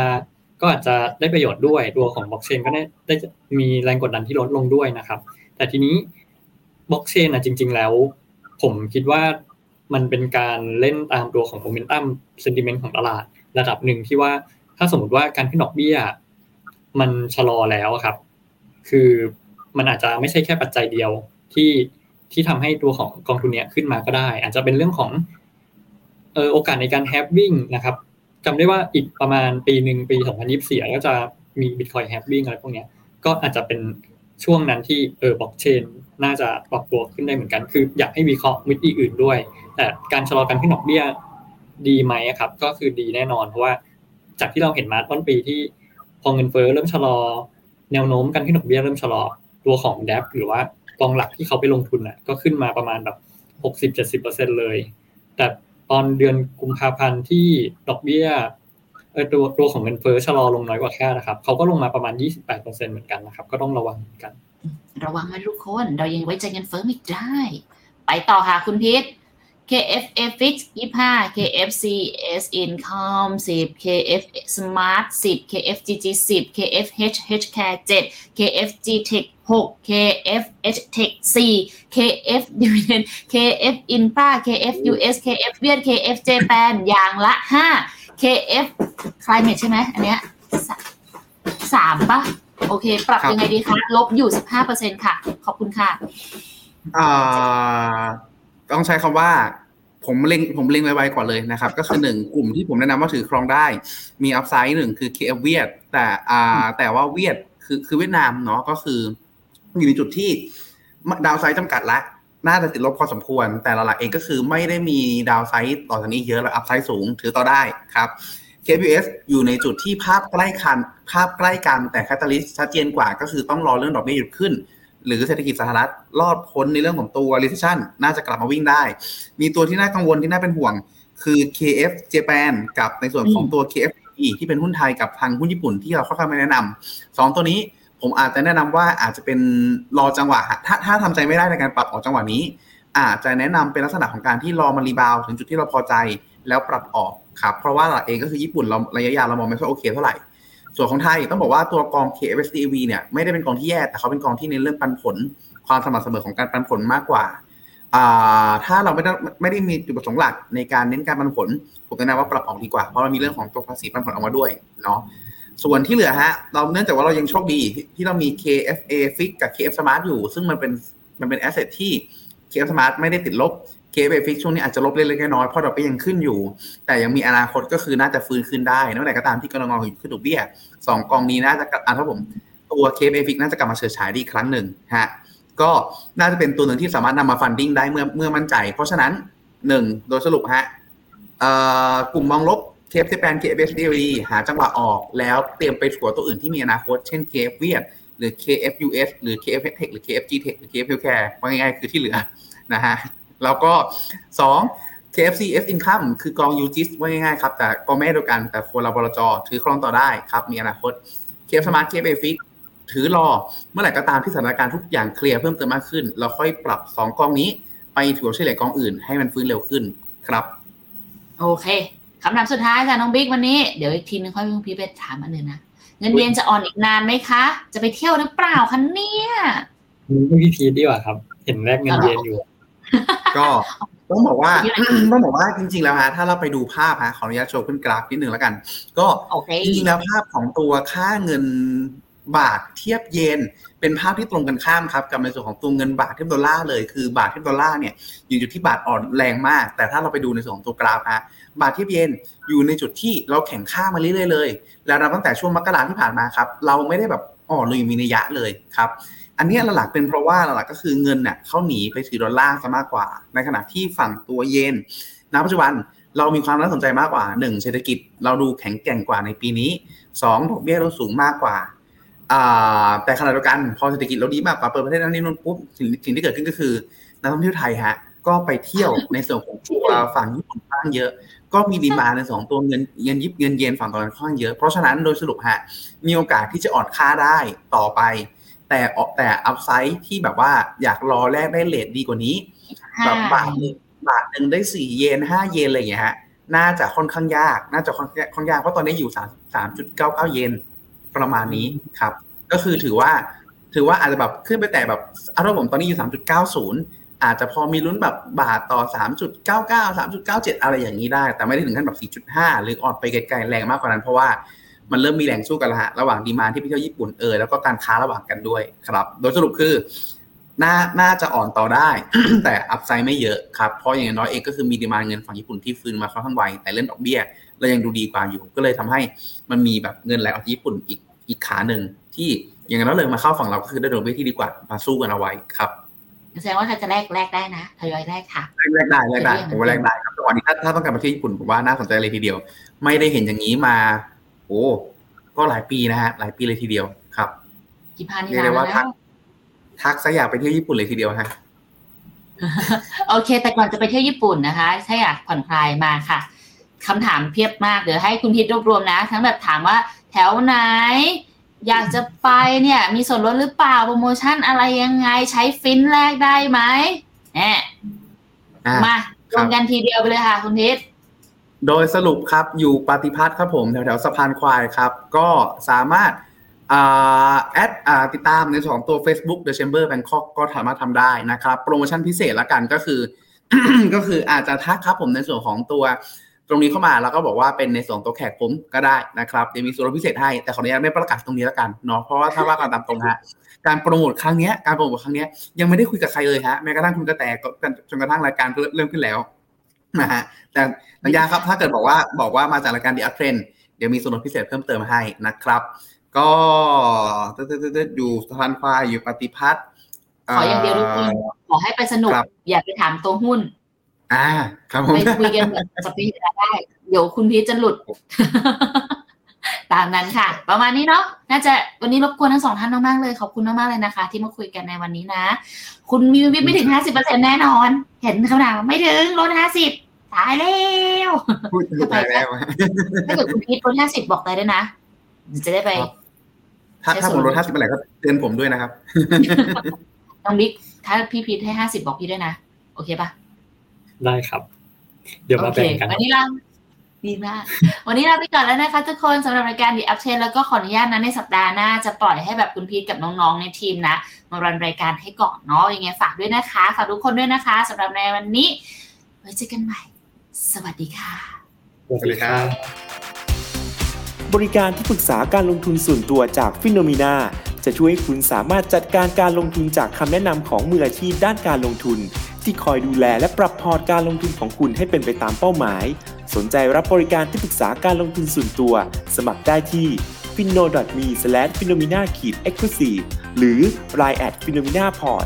ก็อาจจะได้ประโยชน์ด้วยตัวของบล็อกเชนก็ได้ได้มีแรงกดดันที่ลดลงด้วยนะครับ แต่ทีนี้บล็อกเชนอะจริง ๆ แล้ว ผมคิดว่ามันเป็นการเล่นตามตัวของโมเมนตัมเซนติเมนต์ของตลาดระดับหนึ่งที่ว่า ถ้าสมมติว่าการขึ้นดอกเบี้ย มันชะลอแล้วครับ คือมันอาจจะไม่ใช่แค่ปัจจัยเดียวที่ที่ทำให้ตัวของกองทุนเนี้ยขึ้นมาก็ได้ อาจจะเป็นเรื่องของเออโอกาสในการแฮปวิ่งนะครับจำได้ว่าอีกประมาณปีหนึ่งปี 2024ก็จะมีบิตคอยแฮปวิ่งอะไรพวกเนี้ยก็อาจจะเป็นช่วงนั้นที่เออบล็อกเชนน่าจะปรับตัวขึ้นได้เหมือนกัน คืออยากให้วิเคราะห์มิติอื่นด้วย แต่การชะลอการขึ้นดอกเบี้ยดีไหมครับ ก็คือดีแน่นอนเพราะว่า จากที่เราเห็นมาต้นปีที่พอเงินเฟ้อเริ่มชะลอ แนวโน้มการขึ้นดอกเบี้ยเริ่มชะลอตัวของเดบหรือว่ากองหลักที่เขาไปลงทุนน่ะ ก็ขึ้นมาประมาณแบบหกสิบเจ็ดสิบเปอร์เซ็นเลย แต่ตอนเดือนกุมภาพันธ์ที่ดอกเบี้ยเออตัวตัวของเงินเฟ้อชะลอลงน้อยกว่าคาดนะครับเขาก็ลงมาประมาณยี่สิบแปดเปอร์เซ็นเหมือนกันนะครับ ก็ต้องระวังเหมือนกัน ระวังไว้ทุกคน เรายังไว้ใจเงินเฟ้อไม่ได้ ไปต่อค่ะคุณพีท KFF Fix 25 KFCS Income 10 KF Smart 10 KFGG 10 KFH Healthcare 7 KFG Tech 6 KFH Tech 4 KF Dividend KF Inpa KF US KF เวียด KF Japan อย่างละ 5 KF Climate ใช่ไหมอันเนี้ยสามสามปะโอเคปรับครับยังไงดีคะ ลบอยู่ 15%ค่ะ ขอบคุณค่ะอ่า ต้องใช้คำว่าผมเล็งผมเล็งไว้ก่อนเลยนะครับ ก็คือหนึ่งกลุ่มที่ผมแนะนำว่าถือครองได้ มีอัพไซด์หนึ่งคือ KF เวียดแต่อ่าแต่ว่าเวียดคือคือเวียดนามเนาะก็คืออยู่ในจุดที่ดาวไซด์จำกัดละน่าจะติดลบพอสมควร แต่หลักๆเองก็คือไม่ได้มีดาวไซด์ต่อจากนี้เยอะและอัพไซด์สูงถือต่อได้ครับ KPS อยู่ในจุดที่ภาพใกล้คันภาพใกล้กันแต่คตตาลิสชัดเจนกว่าก็คือต้องรอเรื่องดอกเบี้ยหยุดขึ้น หรือเศรษฐกิจสหรัฐรอดพ้นในเรื่องของตัว recession น่าจะกลับมาวิ่งได้ มีตัวที่น่ากังวลที่น่าเป็นห่วง คือ KF Japan กับในส่วนของตัว KFE ที่เป็นหุ้นไทยกับทางหุ้นญี่ปุ่นที่เราค่อยๆมาแนะนำสองตัวนี้ผมอาจจะแนะนำว่าอาจจะเป็นรอจังหวะ ถ้าถ้าทำใจไม่ได้ในการปรับออกจังหวะนี้ อาจจะแนะนำเป็นลักษณะของการที่รอมารีบาวถึงจุดที่เราพอใจแล้วปรับออกครับเพราะว่าเราเองก็คือญี่ปุ่นเราระยะยาวเรามองไม่ค่อยโอเคเท่าไหร่ ส่วนของไทยต้องบอกว่าตัวกอง KFSDV เนี่ยไม่ได้เป็นกองที่แย่ แต่เขาเป็นกองที่เน้นเรื่องปันผล ความสม่ำเสมอของการปันผลมากกว่าอ่าถ้าเราไม่ได้ไม่ได้มีจุดประสงค์หลักในการเน้นการปันผลผมแนะนำว่าปรับออกดีกว่า เพราะเรามีเรื่องของตัวภาษีปันผลออกมาด้วยเนาะส่วนที่เหลือฮะ เราเนื่องจากว่าเรายังโชคดีที่เรามี KFA Fix กับ KF Smart อยู่ ซึ่งมันเป็นมันเป็น asset ที่ KF Smart ไม่ได้ติดลบ KFA Fix ช่วงนี้อาจจะลบเล็กๆน้อยๆเพราะดอกเบี้ยยังขึ้นอยู่ แต่ยังมีอนาคตก็คือน่าจะฟื้นขึ้นได้นั่นแหละก็ตามที่กรงงขึ้นดอกเบี้ยสองกองนี้น่าจะอะถ้าผมตัว KFA Fix น่าจะกลับมาเฉิดฉายได้อีกครั้งหนึ่งฮะก็น่าจะเป็นตัวหนึ่งที่สามารถนำมา funding ได้เมื่อเมื่อมั่นใจ เพราะฉะนั้นหนึ่งโดยสรุปฮะกลุ่มมองลบ KF Japan KF SD หาจังหวะออกแล้วเตรียมไปถัวตัวอื่นที่มีอนาคต เช่น KF เวียดหรือ KFUS หรือ KF Tech หรือ KFG Tech หรือ KF Healthcare ว่าง่ายๆคือที่เหลือนะฮะ แล้วก็ 2 KF CS Income คือกอง UGIS ว่าง่ายๆครับ แต่กองแม่เดียวกันแต่คนละบลจถือครองต่อได้ครับ มีอนาคต KF Smart KF Fix ถือรอเมื่อไหร่ก็ตามที่สถานการณ์ทุกอย่างเคลียร์เพิ่มเติมมากขึ้น เราค่อยปรับ 2กองนี้ ไปถัวเฉลี่ยกองอื่น ให้มันฟื้นเร็วขึ้นครับ โอเคคำถามสุดท้ายค่ะน้องบิ๊กวันนี้เดี๋ยวอีกทีนึงค่อยพี่พี่ไปถามอันนึงนะเงินเย็นจะอ่อนอีกนานไหมคะ จะไปเที่ยวหรือเปล่าคะเนี่ยพี่พีดีกว่าครับ เห็นแรกเงินเย็นอยู่ ก็ต้องบอกว่าต้องบอกว่าจริง ๆ แล้วฮะถ้าเราไปดูภาพฮะขออนุญาตโชว์ขึ้นกราฟนิดหนึ่งแล้วกัน ก็โอเคจริงๆแล้วภาพของตัวค่าเงินบาทเทียบเยนเป็นภาพที่ตรงกันข้ามครับกับในส่วนของตัวเงินบาทเทียบดอลลาร์เลยคือบาทเทียบดอลลาร์เนี่ยอยู่จุดที่บาทอ่อนแรงมาก แต่ถ้าเราไปดูในส่วนของตัวกราฟฮะบาทเทียบเยนอยู่ในจุดที่เราแข็งค่ามาเรื่อยๆเลย แล้วนับตั้งแต่ช่วงมกราที่ผ่านมาครับเราไม่ได้แบบอ่อนเลยมีนัยยะเลยครับ อันนี้หลักๆเป็นเพราะว่าหลักๆก็คือเงินน่ะเขาหนีไปถือดอลลาร์ซะมากกว่า ในขณะที่ฝั่งตัวเยนณปัจจุบันเรามีความน่าสนใจมากกว่า 1 เศรษฐกิจเราดูแข็งแกร่งกว่าในปีนี้ 2 ดอกเบี้ยเราสูงมากกว่าแต่ขณะเดียวกันพอเศรษฐกิจเราดีมากกว่าเปิดประเทศนั้นนี่นู่นปุ๊บสิ่งที่เกิดขึ้นก็คือนักท่องเที่ยวไทยฮะก็ไปเที่ยวในส่วนของตัวฝั่งญี่ปุ่นบ้างเยอะ ก็มีดีมาในสองตัวเงินเงินยิบเงินเยนฝั่งตะวันค่อนข้างเยอะ เพราะฉะนั้นโดยสรุปฮะมีโอกาสที่จะอ่อนค่าได้ต่อไป แต่ออกแต่อัพไซด์ที่แบบว่าอยากรอแลกได้เลทดีกว่านี้แบบบาทหนึ่งบาทหนึ่งได้สี่เยนห้าเยนอะไรอย่างเงี้ยฮะน่าจะค่อนข้างยาก น่าจะค่อนค่อนยากเพราะตอนนี้อยู่สามสามจุดเก้าเก้าเยนประมาณนี้ครับ ก็คือถือว่า ถือว่าอาจจะแบบขึ้นไปแต่แบบอารมณ์ผมตอนนี้อยู่สามจุดเก้าศูนย์อาจจะพอมีลุ้นแบบบาทต่อสามจุดเก้าเก้าสามจุดเก้าเจ็ดอะไรอย่างนี้ได้ แต่ไม่ได้ถึงขั้นแบบสี่จุดห้าหรืออ่อนไปไกลๆแรงมากกว่านั้นเพราะว่า มันเริ่มมีแรงสู้กันแล้วฮะระหว่างดีมาที่ไปเที่ยวญี่ปุ่นเออแล้วก็การค้าระหว่างกันด้วยครับ โดยสรุปคือน่าน่าจะอ่อนต่อได้ แต่อัพไซด์ไม่เยอะครับ เพราะอย่างน้อยเองก็คือมีดีมานเงินฝั่งญี่ปุ่นที่ฟื้นมาค่อนข้างไวแต่เล่นดอกเบี้ยเรายังดูดีกว่าอยู่ ก็เลยทำให้มันมีแบบเงินไหลออกจากญี่ปุ่นอีกอีกขาหนึ่งที่อย่างนั้นเลยมาเข้าฝั่งเราก็คือได้ดอกเบี้ยที่ดีกว่ามาสู้กันเอาไว้ครับแสดงว่าถ้าจะแลกแลกได้นะทยอยแลกค่ะแลกได้แลกได้ผมว่าแลกได้ครับแต่วันนี้ถ้าถ้าต้องการมาเที่ยวญี่ปุ่นผมว่าน่าสนใจเลยทีเดียว ไม่ได้เห็นอย่างนี้มา โอ้ก็หลายปีนะฮะหลายปีเลยทีเดียวครับกี่พันนี่เรียกได้นานว่าแล้ทักวทักซะอยากไปเที่ยวญี่ปุ่นเลยทีเดียวฮะโอเค แต่ก่อนจะไปเที่ยวญี่ปุ่นนะคะ ถ้าอยากผ่อนคลายมาค่ะคำถามเพียบมากเดี๋ยวให้คุณพิทรวบรวมนะ ทั้งแบบถามว่าแถวไหน อยากจะไปเนี่ย มีส่วนลดหรือเปล่าโปรโมชั่นอะไรยังไงใช้ฟินแรกได้ไหมแหมอะมาครัลบงกันทีเดียวไปเลยค่ะ คุณพิทร โดยสรุปครับอยู่ปฏิพัฒน์ครับผมแถวๆสะพานควายครับ ก็สามารถแอดติดตามในส่วนของตัว Facebook The Chamber Bangkok ก็สามารถทำได้นะครับ โปรโมชั่นพิเศษละกันก็คือ ก็คืออาจจะทักครับผมในส่วนของตัวตรงนี้เข้ามาแล้วก็บอกว่าเป็นในส่วนของตัวแขกผมก็ได้นะครับเดี๋ยวมีส่วนลดพิเศษให้แต่ขออนุญาตไม่ประกาศตรงนี้แล้วกันเนาะเพราะว่าถ้าว่ากันตามตรงฮะการโปรโมทครั้งนี้การโปรโมทครั้งนี้ยยังไม่ได้คุยกับใครเลยฮะแม้กระทั่งคุณกระแตก็จนกระทั่งรายการเริ่มขึ้นแล้ว นะฮะแต่สัญญาครับถ้าเกิดบอกว่าบอกว่ามาจากรายการ The Up Trend เดี๋ยวมีส่วนลดพิเศษเพิ่มเติมให้นะครับ ก็ตึ๊ดๆๆอยู่สะพานควายอยู่ปฏิพัฒน์ขออย่างเดียวทุกคนขอให้ไปสนุกครับอย่าไปถามตัวหุ้น อ่า ครับผมไปคุยกันแบบสปีดได้ เดี๋ยวคุณพีชจะหลุด ตามนั้นค่ะ ประมาณนี้เนาะน่าจะวันนี้รบกวนทั้งสองท่านมากๆเลย ขอบคุณมากๆเลยนะคะ ที่มาคุยกันในวันนี้นะ คุณมีวิทย์ไม่ถึงห้าสิบเปอร์เซ็นแน่นอน เห็นคำถามไม่ถึงลดห้าสิบ ตายแล้วพูดพูดไปแล้วถ้าเกิดคุณพีทลดห้าสิบบอกเลยด้วยนะจะได้ไป ถ้าถ้าผมลดห้าสิบเมื่อไหร่ก็เตือนผมด้วยนะครับน้องบิ๊กถ้าพี่พีทให้ห้าสิบบอกพี่ด้วยนะ โอเคปะได้ครับ เดี๋ยวมาแบ่งกันโอเควันนี้เราดีมาก วันนี้เราไปก่อนแล้วนะคะทุกคนสำหรับรายการ The Up Trend แล้วก็ขออนุญาตนะในสัปดาห์หน้าจะปล่อยให้แบบคุณพีทกับน้องๆในทีมนะมารันรายการให้ก่อนเนาะยังไงฝากด้วยนะคะฝากทุกคนด้วยนะคะสำหรับในวันนี้ไว้เจอกันใหม่ สวัสดีค่ะ สวัสดีครับ บริการที่ปรึกษาการลงทุนส่วนตัวจากฟิโนมีนาจะช่วยให้คุณสามารถจัดการการลงทุนจากคำแนะนำของมืออาชีพด้านการลงทุน ที่คอยดูแลและปรับพอร์ตการลงทุนของคุณให้เป็นไปตามเป้าหมาย สนใจรับบริการที่ปรึกษาการลงทุนส่วนตัว สมัครได้ที่ f i n o m e f i n o m i n a e x c l u s i v e หรือ line at f i n o m i n a p o r t